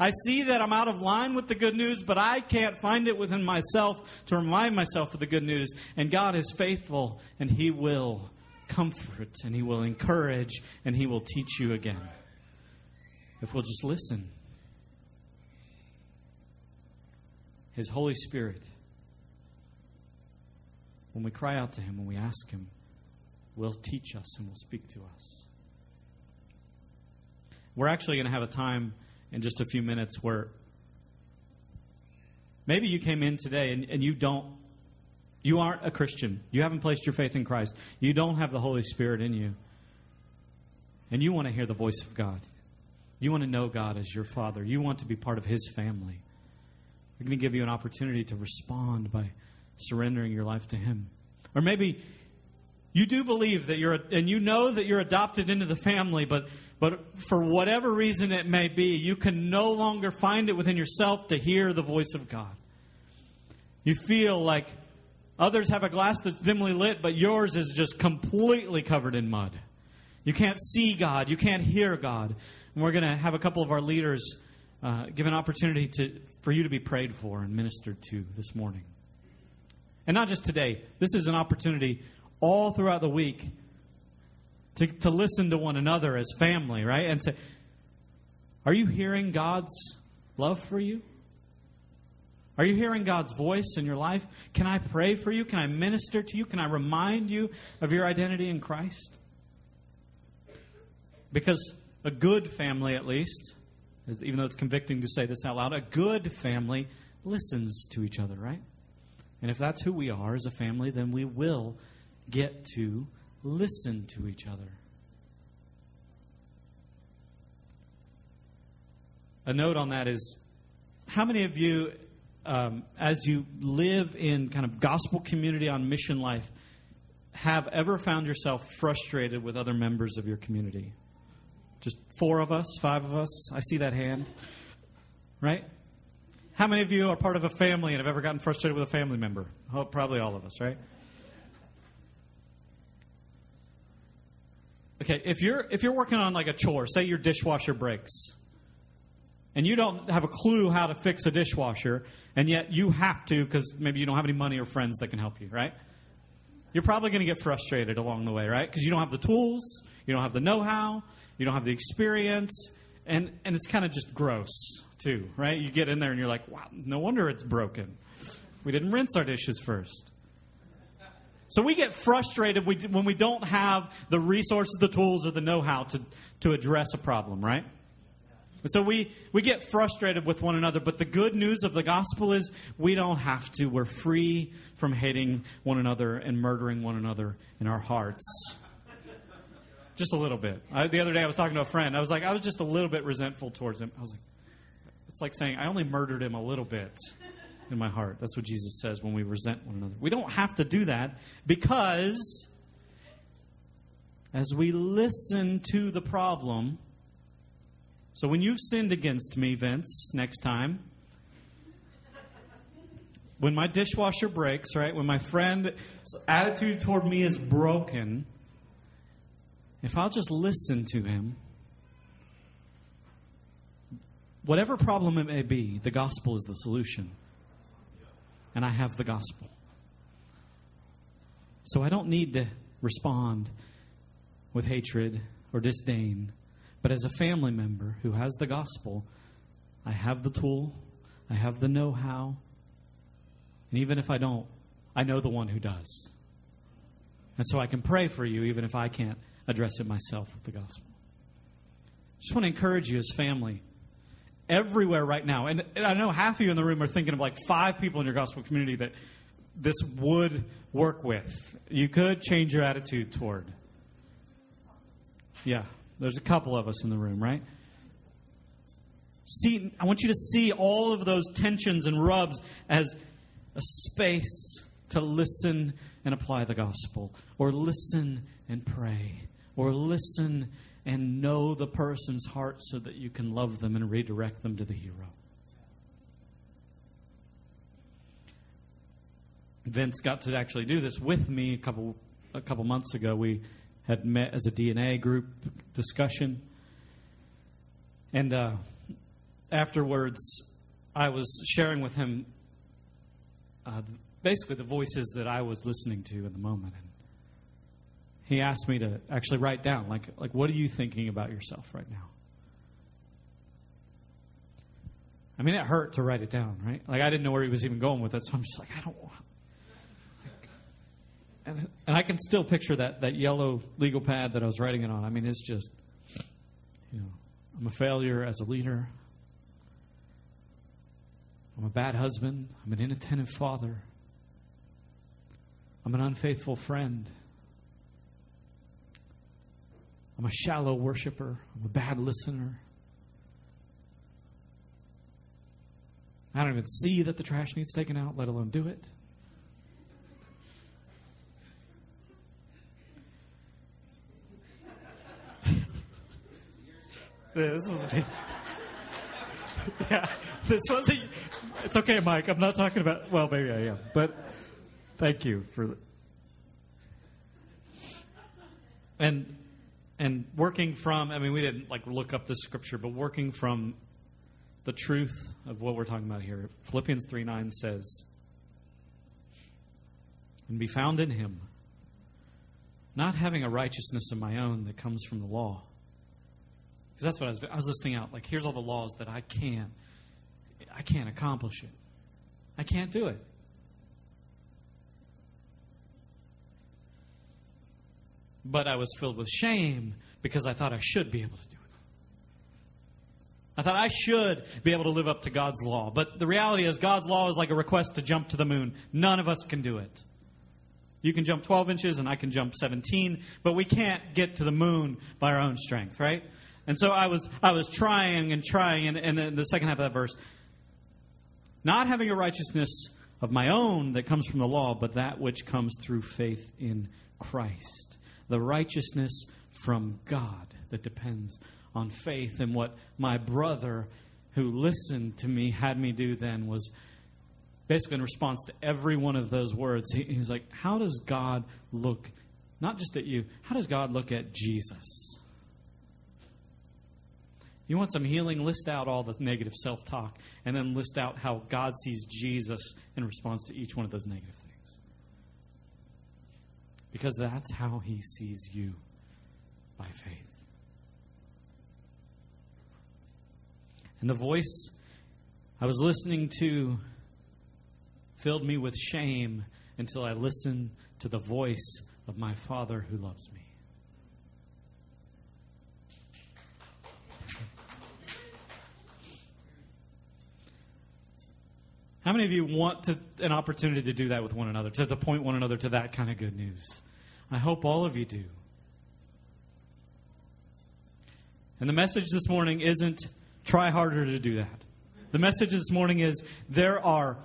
I see that I'm out of line with the good news, but I can't find it within myself to remind myself of the good news. And God is faithful, and He will comfort, and He will encourage, and He will teach you again. If we'll just listen. His Holy Spirit, when we cry out to Him, when we ask Him, will teach us and will speak to us. We're actually going to have a time in just a few minutes where maybe you came in today and, and you don't, you aren't a Christian. You haven't placed your faith in Christ. You don't have the Holy Spirit in you. And you want to hear the voice of God. You want to know God as your Father. You want to be part of His family. We're going to give you an opportunity to respond by surrendering your life to Him. Or maybe you do believe that you're, and you know that you're adopted into the family, but, but for whatever reason it may be, you can no longer find it within yourself to hear the voice of God. You feel like others have a glass that's dimly lit, but yours is just completely covered in mud. You can't see God, you can't hear God. And we're going to have a couple of our leaders uh, give an opportunity to, for you to be prayed for and ministered to this morning. And not just today, this is an opportunity all throughout the week to, to listen to one another as family, right? And say, Are you hearing God's love for you? Are you hearing God's voice in your life? Can I pray for you? Can I minister to you? Can I remind you of your identity in Christ? Because a good family, at least, even though it's convicting to say this out loud, a good family listens to each other, right? And if that's who we are as a family, then we will get to listen to each other. A note on that is how many of you, um, as you live in kind of gospel community on mission life, have ever found yourself frustrated with other members of your community? Just four of us, five of us. I see that hand. Right? How many of you are part of a family and have ever gotten frustrated with a family member? Oh, probably all of us, right? Okay, if you're if you're working on like a chore, say your dishwasher breaks, and you don't have a clue how to fix a dishwasher, and yet you have to because maybe you don't have any money or friends that can help you, right? You're probably going to get frustrated along the way, right? Because you don't have the tools, you don't have the know-how, you don't have the experience, and, and it's kind of just gross, too, right? You get in there and you're like, wow, no wonder it's broken. We didn't rinse our dishes first. So we get frustrated when we don't have the resources, the tools, or the know how to, to address a problem, right? And so we, we get frustrated with one another, but the good news of the gospel is we don't have to. We're free from hating one another and murdering one another in our hearts. Just a little bit. I, the other day I was talking to a friend. I was like, I was just a little bit resentful towards him. I was like, it's like saying, I only murdered him a little bit in my heart. That's what Jesus says when we resent one another. We don't have to do that because as we listen to the problem, so when you've sinned against me, Vince, next time, when my dishwasher breaks, right, when my friend's attitude toward me is broken, if I'll just listen to him, whatever problem it may be, the gospel is the solution. And I have the gospel. So I don't need to respond with hatred or disdain. But as a family member who has the gospel, I have the tool, I have the know how. And even if I don't, I know the one who does. And so I can pray for you even if I can't address it myself with the gospel. Just want to encourage you as family everywhere right now. And, and I know half of you in the room are thinking of like five people in your gospel community that this would work with. You could change your attitude toward. Yeah, there's a couple of us in the room, right? See, I want you to see all of those tensions and rubs as a space to listen and apply the gospel, or listen and pray, or listen and know the person's heart so that you can love them and redirect them to the hero. Vince got to actually do this with me a couple a couple months ago. We had met as a DNA group discussion, and uh, afterwards, I was sharing with him uh, basically the voices that I was listening to in the moment. And he asked me to actually write down, like, like what are you thinking about yourself right now? I mean, it hurt to write it down, right? Like, I didn't know where he was even going with it, so I'm just like, I don't want. And, and I can still picture that, that yellow legal pad that I was writing it on. I mean, it's just, you know, I'm a failure as a leader. I'm a bad husband. I'm an inattentive father. I'm an unfaithful friend. I'm a shallow worshiper. I'm a bad listener. I don't even see that the trash needs taken out, let alone do it. [LAUGHS] [LAUGHS] this was is yeah. This wasn't. It's okay, Mike. I'm not talking about. Well, maybe I am, but thank you for. And and working from i mean we didn't like look up the scripture but working from the truth of what we're talking about here philippians 3 9 says and be found in him not having a righteousness of my own that comes from the law because that's what I was doing. I was listing out like here's all the laws that I can't I can't accomplish it. I can't do it. But I was filled with shame because I thought I should be able to do it. I thought I should be able to live up to God's law. But the reality is, God's law is like a request to jump to the moon. None of us can do it. You can jump 12 inches and I can jump 17, but we can't get to the moon by our own strength, right? And so I was, I was trying and trying, and, and then the second half of that verse, not having a righteousness of my own that comes from the law, but that which comes through faith in Christ. The righteousness from God that depends on faith. And what my brother who listened to me had me do then was basically in response to every one of those words, he, was like, How does God look, not just at you, how does God look at Jesus? You want some healing? List out all the negative self talk and then list out how God sees Jesus in response to each one of those negative things. Because that's how he sees you by faith. And the voice I was listening to filled me with shame until I listened to the voice of my Father who loves me. How many of you want to, an opportunity to do that with one another, to, to point one another to that kind of good news? I hope all of you do. And the message this morning isn't try harder to do that. The message this morning is there are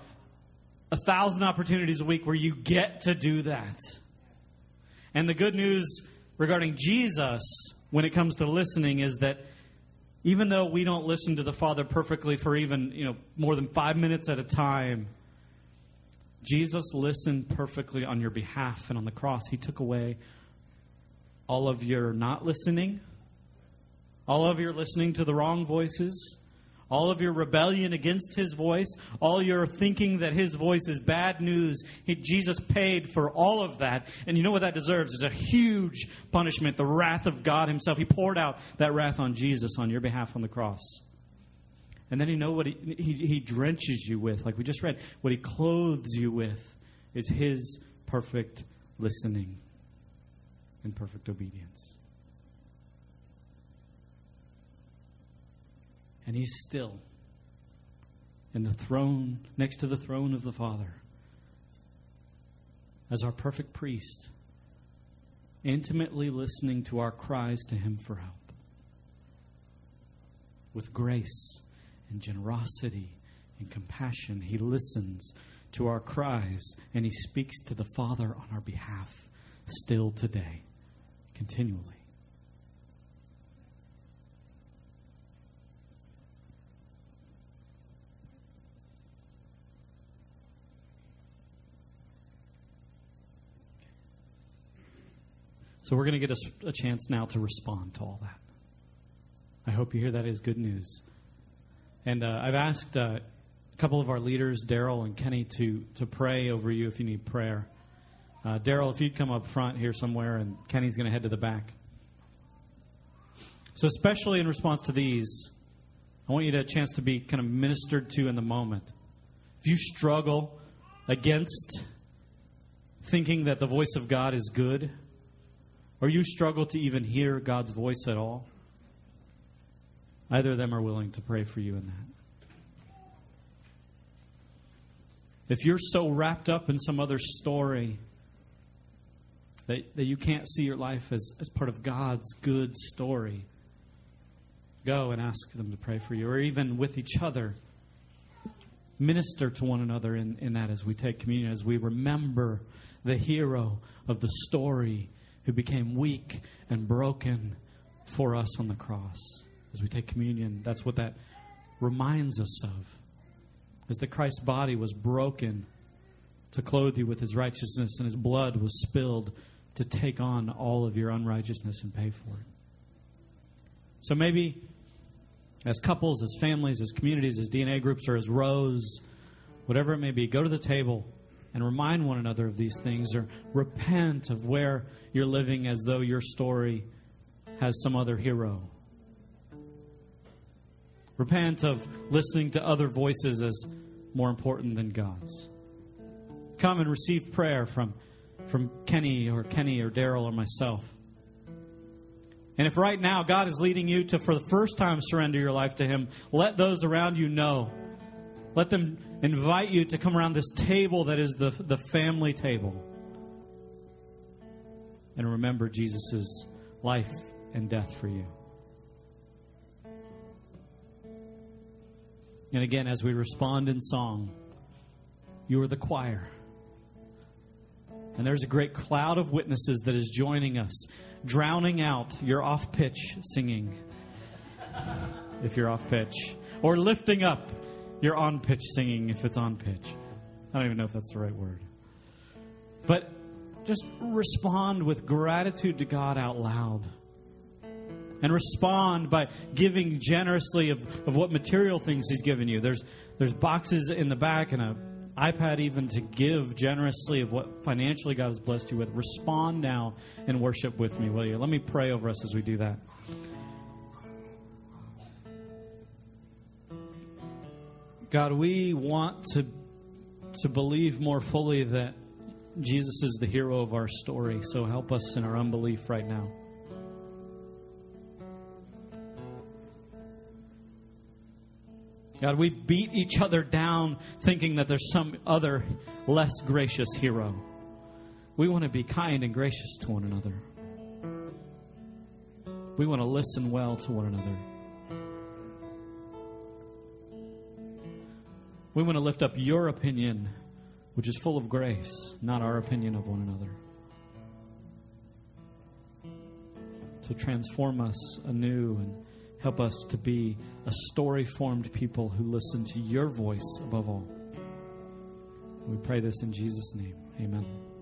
a thousand opportunities a week where you get to do that. And the good news regarding Jesus when it comes to listening is that even though we don't listen to the Father perfectly for even, you know, more than 5 minutes at a time, Jesus listened perfectly on your behalf and on the cross he took away all of your not listening, all of your listening to the wrong voices, all of your rebellion against his voice, all your thinking that his voice is bad news. He, Jesus paid for all of that. And you know what that deserves is a huge punishment, the wrath of God himself. He poured out that wrath on Jesus on your behalf on the cross. And then you know what he, he, he drenches you with, like we just read, what he clothes you with is his perfect listening and perfect obedience. And he's still in the throne, next to the throne of the Father, as our perfect priest, intimately listening to our cries to him for help. With grace and generosity and compassion, he listens to our cries and he speaks to the Father on our behalf still today, continually. So we're going to get a, a, chance now to respond to all that. I hope you hear that is good news. And uh, I've asked uh, a couple of our leaders, Daryl and Kenny, to, to pray over you if you need prayer. Uh, Daryl, if you'd come up front here somewhere, and Kenny's going to head to the back. So, especially in response to these, I want you to have a chance to be kind of ministered to in the moment. If you struggle against thinking that the voice of God is good, or you struggle to even hear God's voice at all, either of them are willing to pray for you in that. If you're so wrapped up in some other story that, that you can't see your life as, as part of God's good story, go and ask them to pray for you, or even with each other. Minister to one another in, in that as we take communion, as we remember the hero of the story who became weak and broken for us on the cross. As we take communion, that's what that reminds us of. Is that Christ's body was broken to clothe you with his righteousness, and his blood was spilled to take on all of your unrighteousness and pay for it. So maybe as couples, as families, as communities, as DNA groups, or as rows, whatever it may be, go to the table and remind one another of these things or repent of where you're living as though your story has some other hero. Repent of listening to other voices as more important than God's. Come and receive prayer from, from Kenny or Kenny or Daryl or myself. And if right now God is leading you to, for the first time, surrender your life to Him, let those around you know. Let them invite you to come around this table that is the, the family table. And remember Jesus' life and death for you. And again, as we respond in song, you are the choir. And there's a great cloud of witnesses that is joining us, drowning out your off pitch singing, [LAUGHS] if you're off pitch, or lifting up your on pitch singing if it's on pitch. I don't even know if that's the right word. But just respond with gratitude to God out loud. And respond by giving generously of, of what material things He's given you. There's, there's boxes in the back and a iPad even to give generously of what financially God has blessed you with. Respond now and worship with me, will you? Let me pray over us as we do that. God, we want to to believe more fully that Jesus is the hero of our story. So help us in our unbelief right now. God, we beat each other down thinking that there's some other less gracious hero. We want to be kind and gracious to one another. We want to listen well to one another. We want to lift up your opinion, which is full of grace, not our opinion of one another. To transform us anew and help us to be a story formed people who listen to your voice above all. We pray this in Jesus' name. Amen.